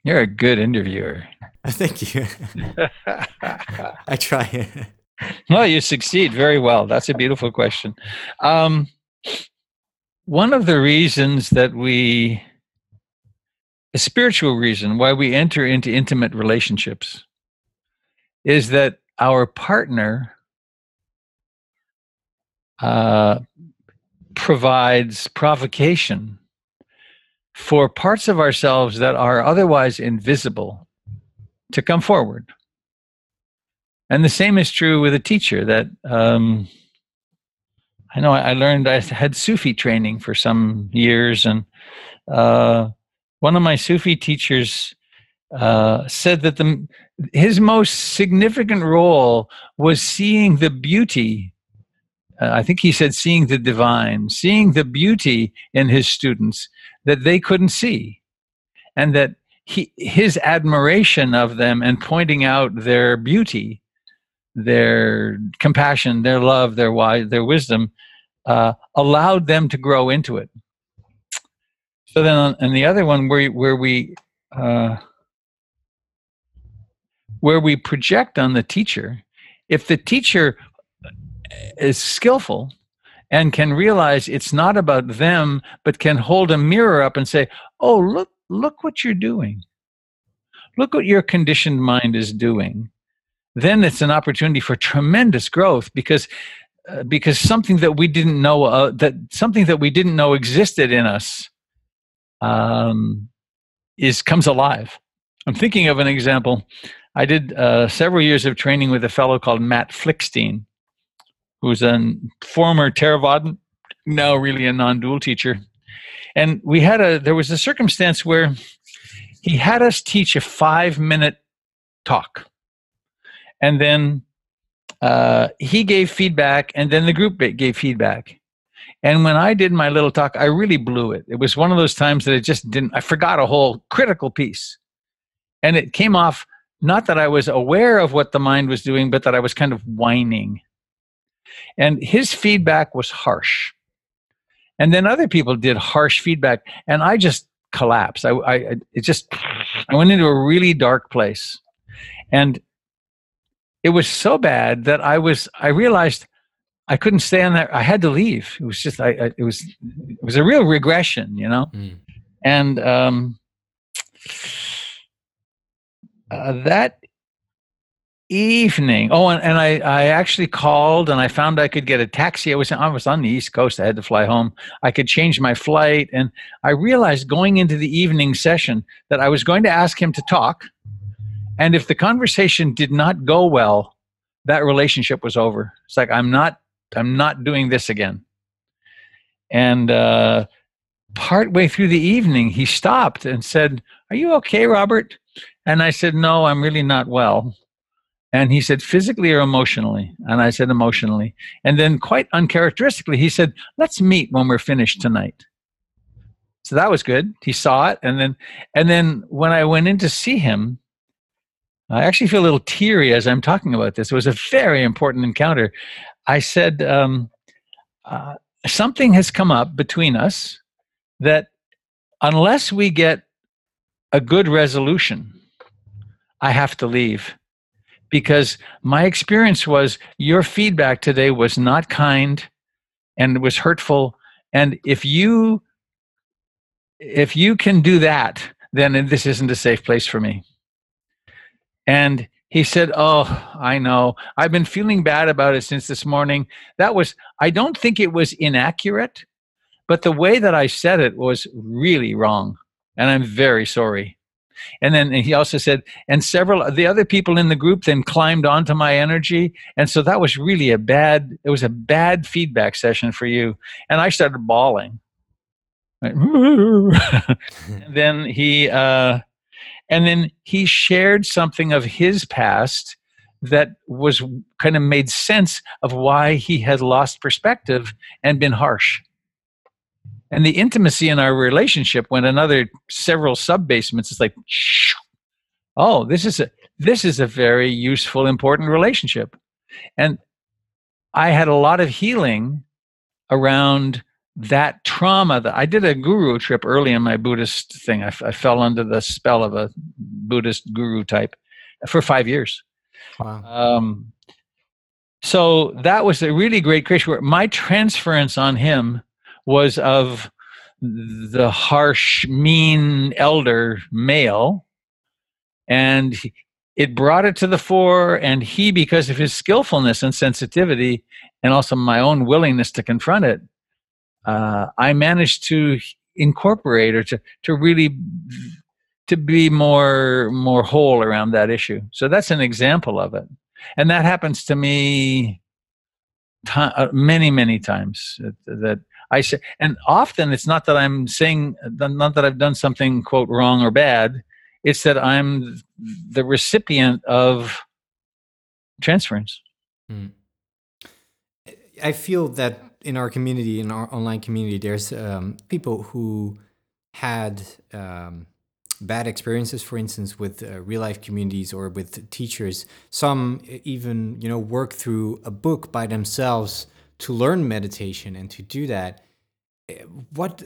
You're a good interviewer. Thank you. I try. No you succeed very well. That's a beautiful question. Um, one of the reasons that we a spiritual reason why we enter into intimate relationships is that our partner uh, provides provocation for parts of ourselves that are otherwise invisible to come forward. And the same is true with a teacher that um, I know I learned I had Sufi training for some years, and uh, one of my Sufi teachers uh, said that the his most significant role was seeing the beauty. Uh, I think he said seeing the divine, seeing the beauty in his students that they couldn't see, and that he his admiration of them and pointing out their beauty, their compassion, their love, their wise, their wisdom, uh, allowed them to grow into it. So then, on, and the other one where where we uh, where we project on the teacher, if the teacher is skillful and can realize it's not about them, but can hold a mirror up and say, "Oh, look, look what you're doing. Look what your conditioned mind is doing." then it's an opportunity for tremendous growth because uh, because something that we didn't know uh, that something that we didn't know existed in us um, is comes alive. I'm thinking of an example. I did uh, several years of training with a fellow called Matt Flickstein, who's a former Theravada, now really a non-dual teacher. And we had a there was a circumstance where he had us teach a five minute talk, and then uh, he gave feedback, and then the group gave feedback. And when I did my little talk, I really blew it. It was one of those times that I just didn't, I forgot a whole critical piece. And it came off not that I was aware of what the mind was doing, but that I was kind of whining. And his feedback was harsh. And then other people did harsh feedback, and I just collapsed. I, I it just, I went into a really dark place. And it was so bad that I was, I realized I couldn't stay on that. I had to leave. It was just, I, I it was, it was a real regression, you know? Mm. And, um, uh, that evening. Oh, and, and I, I actually called and I found I could get a taxi. I was I was on the East Coast. I had to fly home. I could change my flight, and I realized going into the evening session that I was going to ask him to talk, and if the conversation did not go well, that relationship was over. It's like I'm not I'm not doing this again. And uh, partway through the evening, he stopped and said, "Are you okay, Robert?" And I said, "No, I'm really not well." And he said, physically or emotionally? And I said, emotionally. And then, quite uncharacteristically, he said, let's meet when we're finished tonight. So that was good. He saw it. And then, and then when I went in to see him, I actually feel a little teary as I'm talking about this. It was a very important encounter. I said, um, uh, something has come up between us that unless we get a good resolution, I have to leave. Because my experience was your feedback today was not kind and was hurtful. And if you if you can do that then this isn't a safe place for me. And he said oh i know i've been feeling bad about it since this morning that was i don't think it was inaccurate but the way that i said it was really wrong and i'm very sorry and then he also said, and several the other people in the group then climbed onto my energy. And so that was really a bad, it was a bad feedback session for you. And I started bawling. and then he, uh, and then he shared something of his past that was kind of made sense of why he had lost perspective and been harsh. And the intimacy in our relationship went another several sub basements. It's like, oh, this is a this is a very useful, important relationship, and I had a lot of healing around that trauma that I did a guru trip early in my Buddhist thing. I, I fell under the spell of a Buddhist guru type for five years. Wow. Um, so that was a really great creation. Where my transference on him was of the harsh, mean elder male. And it brought it to the fore. And he, because of his skillfulness and sensitivity, and also my own willingness to confront it, uh, I managed to incorporate or to, to really to be more more whole around that issue. So that's an example of it, and that happens to me uh, many many times. That, that I say, and often it's not that I'm saying, not that I've done something quote wrong or bad. It's that I'm the recipient of transference. Mm. I feel that in our community, in our online community, there's um, people who had um, bad experiences, for instance, with uh, real life communities or with teachers. Some even, you know, work through a book by themselves to learn meditation and to do that eh, what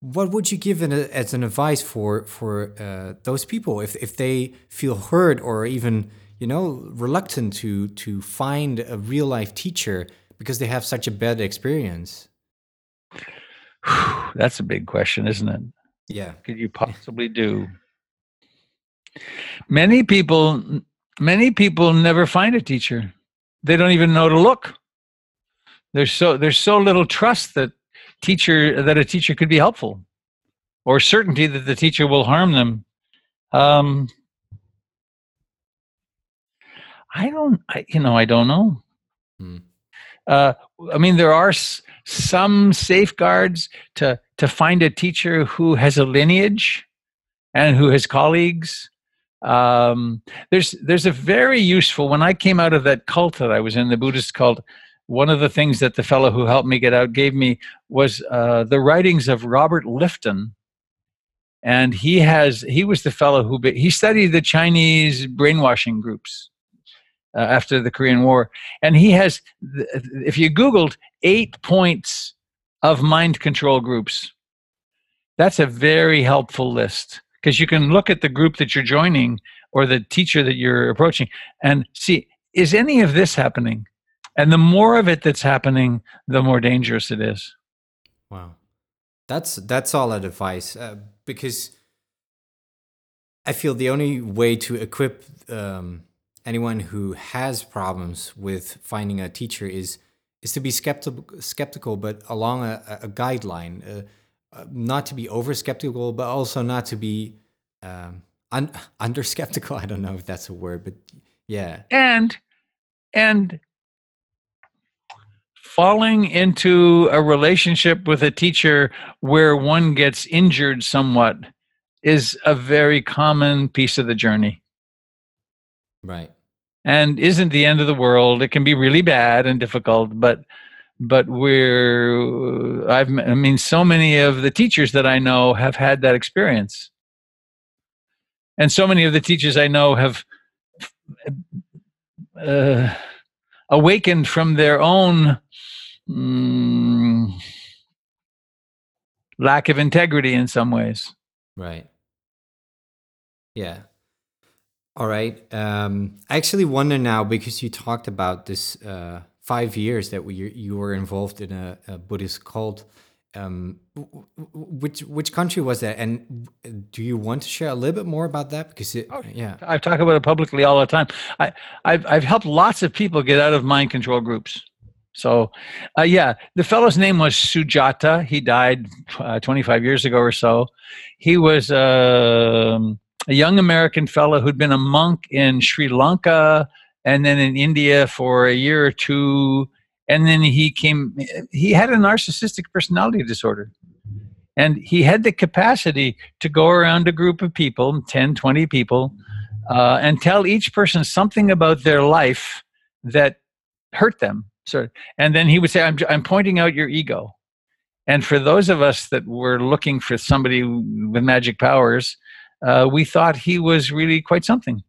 what would you give as an advice for for uh, those people if if they feel hurt or even you know reluctant to to find a real life teacher because they have such a bad experience that's a big question isn't it yeah what could you possibly do many people many people never find a teacher. They don't even know to look. There's so there's so little trust that teacher that a teacher could be helpful, or certainty that the teacher will harm them. Um, I don't, I, you know, I don't know. Hmm. Uh, I mean, there are s- some safeguards to to find a teacher who has a lineage and who has colleagues. Um, there's there's a very useful. When I came out of that cult that I was in, the Buddhist cult, one of the things that the fellow who helped me get out gave me was uh, the writings of Robert Lifton, and he has he was the fellow who he studied the Chinese brainwashing groups uh, after the Korean War, and he has, if you Googled eight points of mind control groups, that's a very helpful list. Because you can look at the group that you're joining or the teacher that you're approaching and see is any of this happening? And the more of it that's happening the more dangerous it is. Wow, that's that's solid advice uh, because I feel the only way to equip um, anyone who has problems with finding a teacher is is to be skeptical, skeptical, but along a, a guideline. Uh, uh, not to be over skeptical, but also not to be um, un- under skeptical. I don't know if that's a word, but yeah, and and falling into a relationship with a teacher where one gets injured somewhat is a very common piece of the journey right. And isn't the end of the world it can be really bad and difficult but but we're i've i mean so many of the teachers that i know have had that experience and so many of the teachers i know have uh, awakened from their own mm, lack of integrity in some ways Right. Yeah. All right. Um, I actually wonder now because you talked about this uh, five years that we, you were involved in a, a Buddhist cult. Um, which which country was that? And do you want to share a little bit more about that? Because it, Oh, yeah, I talk about it publicly all the time. I, I've, I've helped lots of people get out of mind control groups. So, uh, yeah, the fellow's name was Sujata. He died uh, 25 years ago or so. He was um a young American fellow who'd been a monk in Sri Lanka and then in India for a year or two. And then he came, he had a narcissistic personality disorder. And he had the capacity to go around a group of people, 10, 20 people, uh, and tell each person something about their life that hurt them. So, and then he would say, I'm, I'm pointing out your ego. And for those of us that were looking for somebody with magic powers, uh, we thought he was really quite something.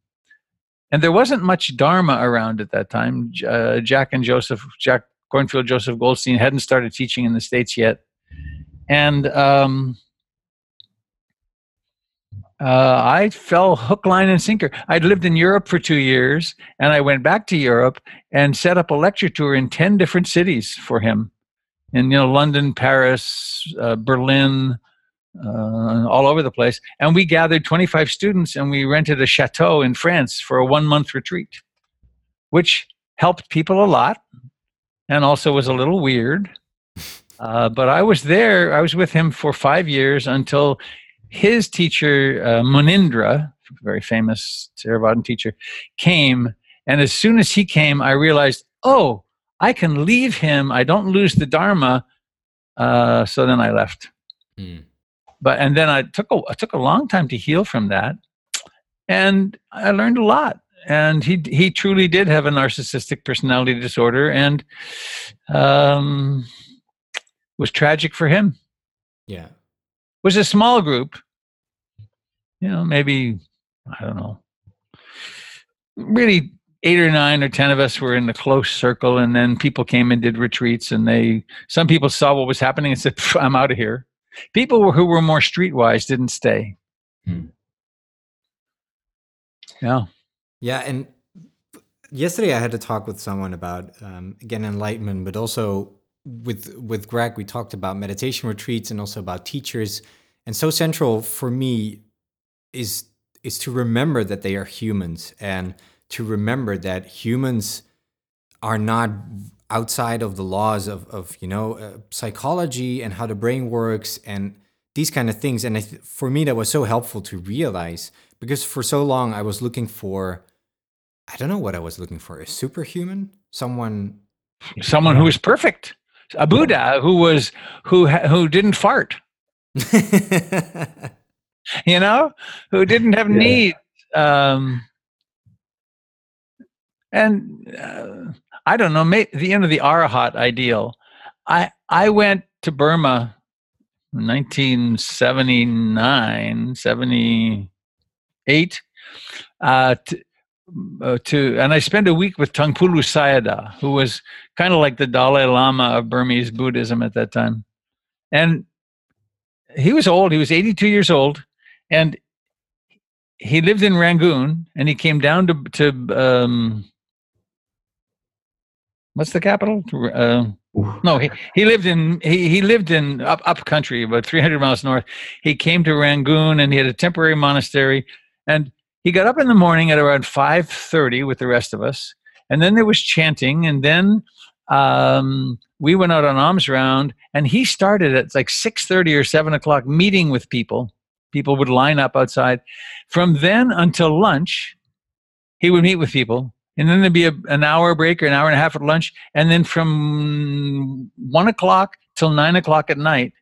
And there wasn't much Dharma around at that time. Uh, Jack and Joseph, Jack Kornfield, Joseph Goldstein hadn't started teaching in the States yet. And um, uh, I fell hook, line, and sinker. I'd lived in Europe for two years, and I went back to Europe and set up a lecture tour in 10 different cities for him in you know London, Paris, uh, Berlin, uh, all over the place. And we gathered 25 students and we rented a chateau in France for a one month retreat, which helped people a lot and also was a little weird. Uh, but I was there, I was with him for five years until his teacher, uh, Munindra, very famous Theravadan teacher, came. And as soon as he came, I realized, oh, I can leave him. I don't lose the Dharma. Uh, so then I left Mm. But and then I took a I took a long time to heal from that, and I learned a lot. And he he truly did have a narcissistic personality disorder, and um, was tragic for him. yeah, It was a small group, you know, maybe I don't know, really eight or nine or ten of us were in the close circle, and then people came and did retreats, and they some people saw what was happening and said, "I'm out of here." People who were more streetwise didn't stay. Hmm. Yeah. yeah. And yesterday I had to talk with someone about um, again enlightenment, but also with with Greg we talked about meditation retreats and also about teachers. And so central for me is is to remember that they are humans and to remember that humans are not outside of the laws of, of you know uh, psychology and how the brain works and these kind of things. And th- for me that was so helpful to realize because for so long i was looking for i don't know what i was looking for a superhuman? Someone someone who was perfect. A buddha who was who who didn't fart. You know? Who didn't have yeah. needs. Um and uh, I don't know, may, the end of the Arahat ideal. I I went to Burma 1979, 78, uh, to, uh, to, and I spent a week with Taungpulu Sayadaw, who was kind of like the Dalai Lama of Burmese Buddhism at that time. And he was old, he was 82 years old, and he lived in Rangoon, and he came down to, to um, what's the capital? Uh, no, he, he lived in he, he lived in up up country, about 300 miles north. He came to Rangoon and he had a temporary monastery, and he got up in the morning at around 5:30 with the rest of us, and then there was chanting, and then um, we went out on alms round, and he started at like 6:30 or 7 o'clock meeting with people. People would line up outside. From then until lunch, he would meet with people and then there'd be a, an hour break or an hour and a half at lunch, and then from one o'clock till nine o'clock at night,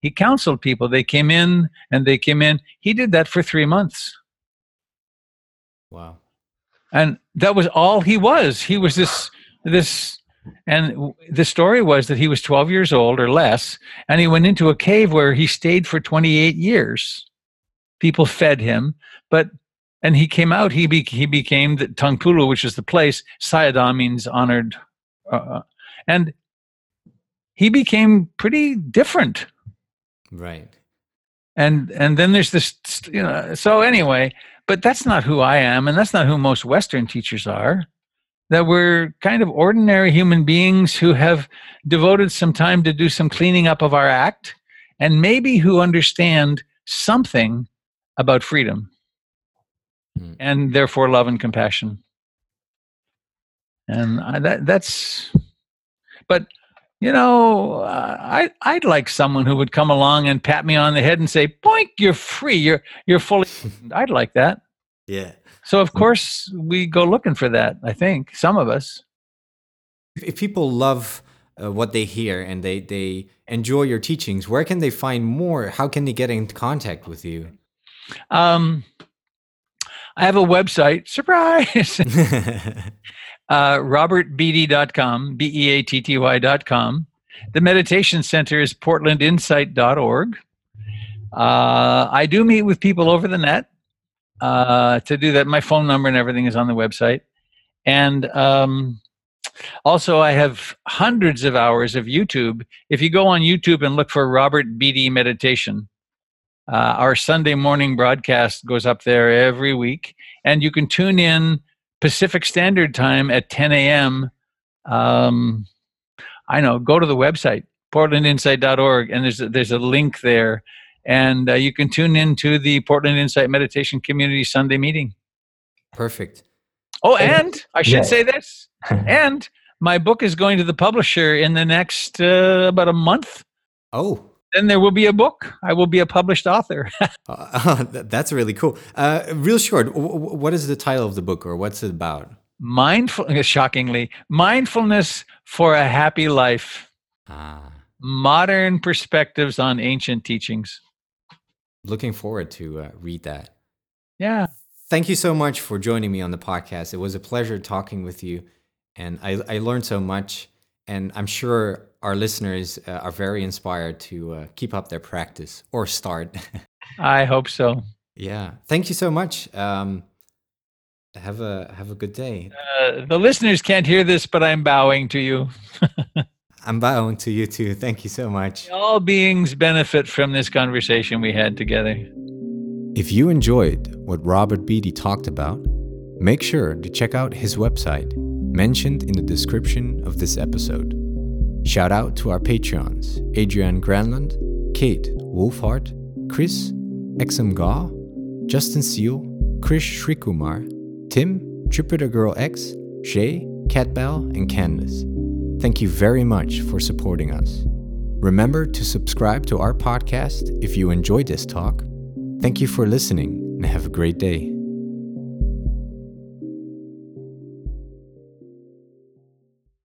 he counseled people. They came in and they came in. He did that for three months. Wow. And that was all he was. He was this this and the story was that he was 12 years old or less, and he went into a cave where he stayed for 28 years. People fed him, but and he came out. He be, he became the Taungpulu, which is the place. Sayadaw means honored, uh, uh, and he became pretty different. Right. And and then there's this, you know. So anyway, but that's not who I am, and that's not who most Western teachers are. That we're kind of ordinary human beings who have devoted some time to do some cleaning up of our act, and maybe who understand something about freedom mm. and therefore love and compassion. And I, that that's, but you know, uh, I I'd like someone who would come along and pat me on the head and say, "Boink, you're free. You're you're fully." I'd like that. Yeah. So of course we go looking for that. I think some of us. If people love uh, what they hear and they they enjoy your teachings, where can they find more? How can they get in contact with you? Um, I have a website. Surprise! uh, robertbeatty.com, B E A T T Y.com. The meditation center is portlandinsight.org. Uh, I do meet with people over the net uh, to do that. My phone number and everything is on the website. And um, also, I have hundreds of hours of YouTube. If you go on YouTube and look for Robert Beatty Meditation, uh, our Sunday morning broadcast goes up there every week, and you can tune in Pacific Standard Time at 10 a.m. Um, I know. Go to the website portlandinsight.org, and there's a, there's a link there, and uh, you can tune in to the Portland Insight Meditation Community Sunday meeting. Perfect. Oh, and I should yeah. say this, and my book is going to the publisher in the next uh, about a month. Oh, then there will be a book. I will be a published author. uh, that's really cool. Uh, real short, w- what is the title of the book or what's it about? Mindful, shockingly, mindfulness for a happy life. Ah. Modern perspectives on ancient teachings. Looking forward to uh, read that. Yeah. Thank you so much for joining me on the podcast. It was a pleasure talking with you, and I, I learned so much. And I'm sure our listeners uh, are very inspired to uh, keep up their practice or start. I hope so. Yeah. Thank you so much. Um, have a have a good day. Uh, the listeners can't hear this, but I'm bowing to you. I'm bowing to you too. Thank you so much. All beings benefit from this conversation we had together. If you enjoyed what Robert Beatty talked about, make sure to check out his website mentioned in the description of this episode. Shout out to our Patreons Adrian Granlund, Kate Wolfhart, Chris Exum Justin Seal, Krish Shrikumar, Tim Jupiter Girl X, Shay, Catbell, and Candace. Thank you very much for supporting us. Remember to subscribe to our podcast if you enjoyed this talk. Thank you for listening and have a great day.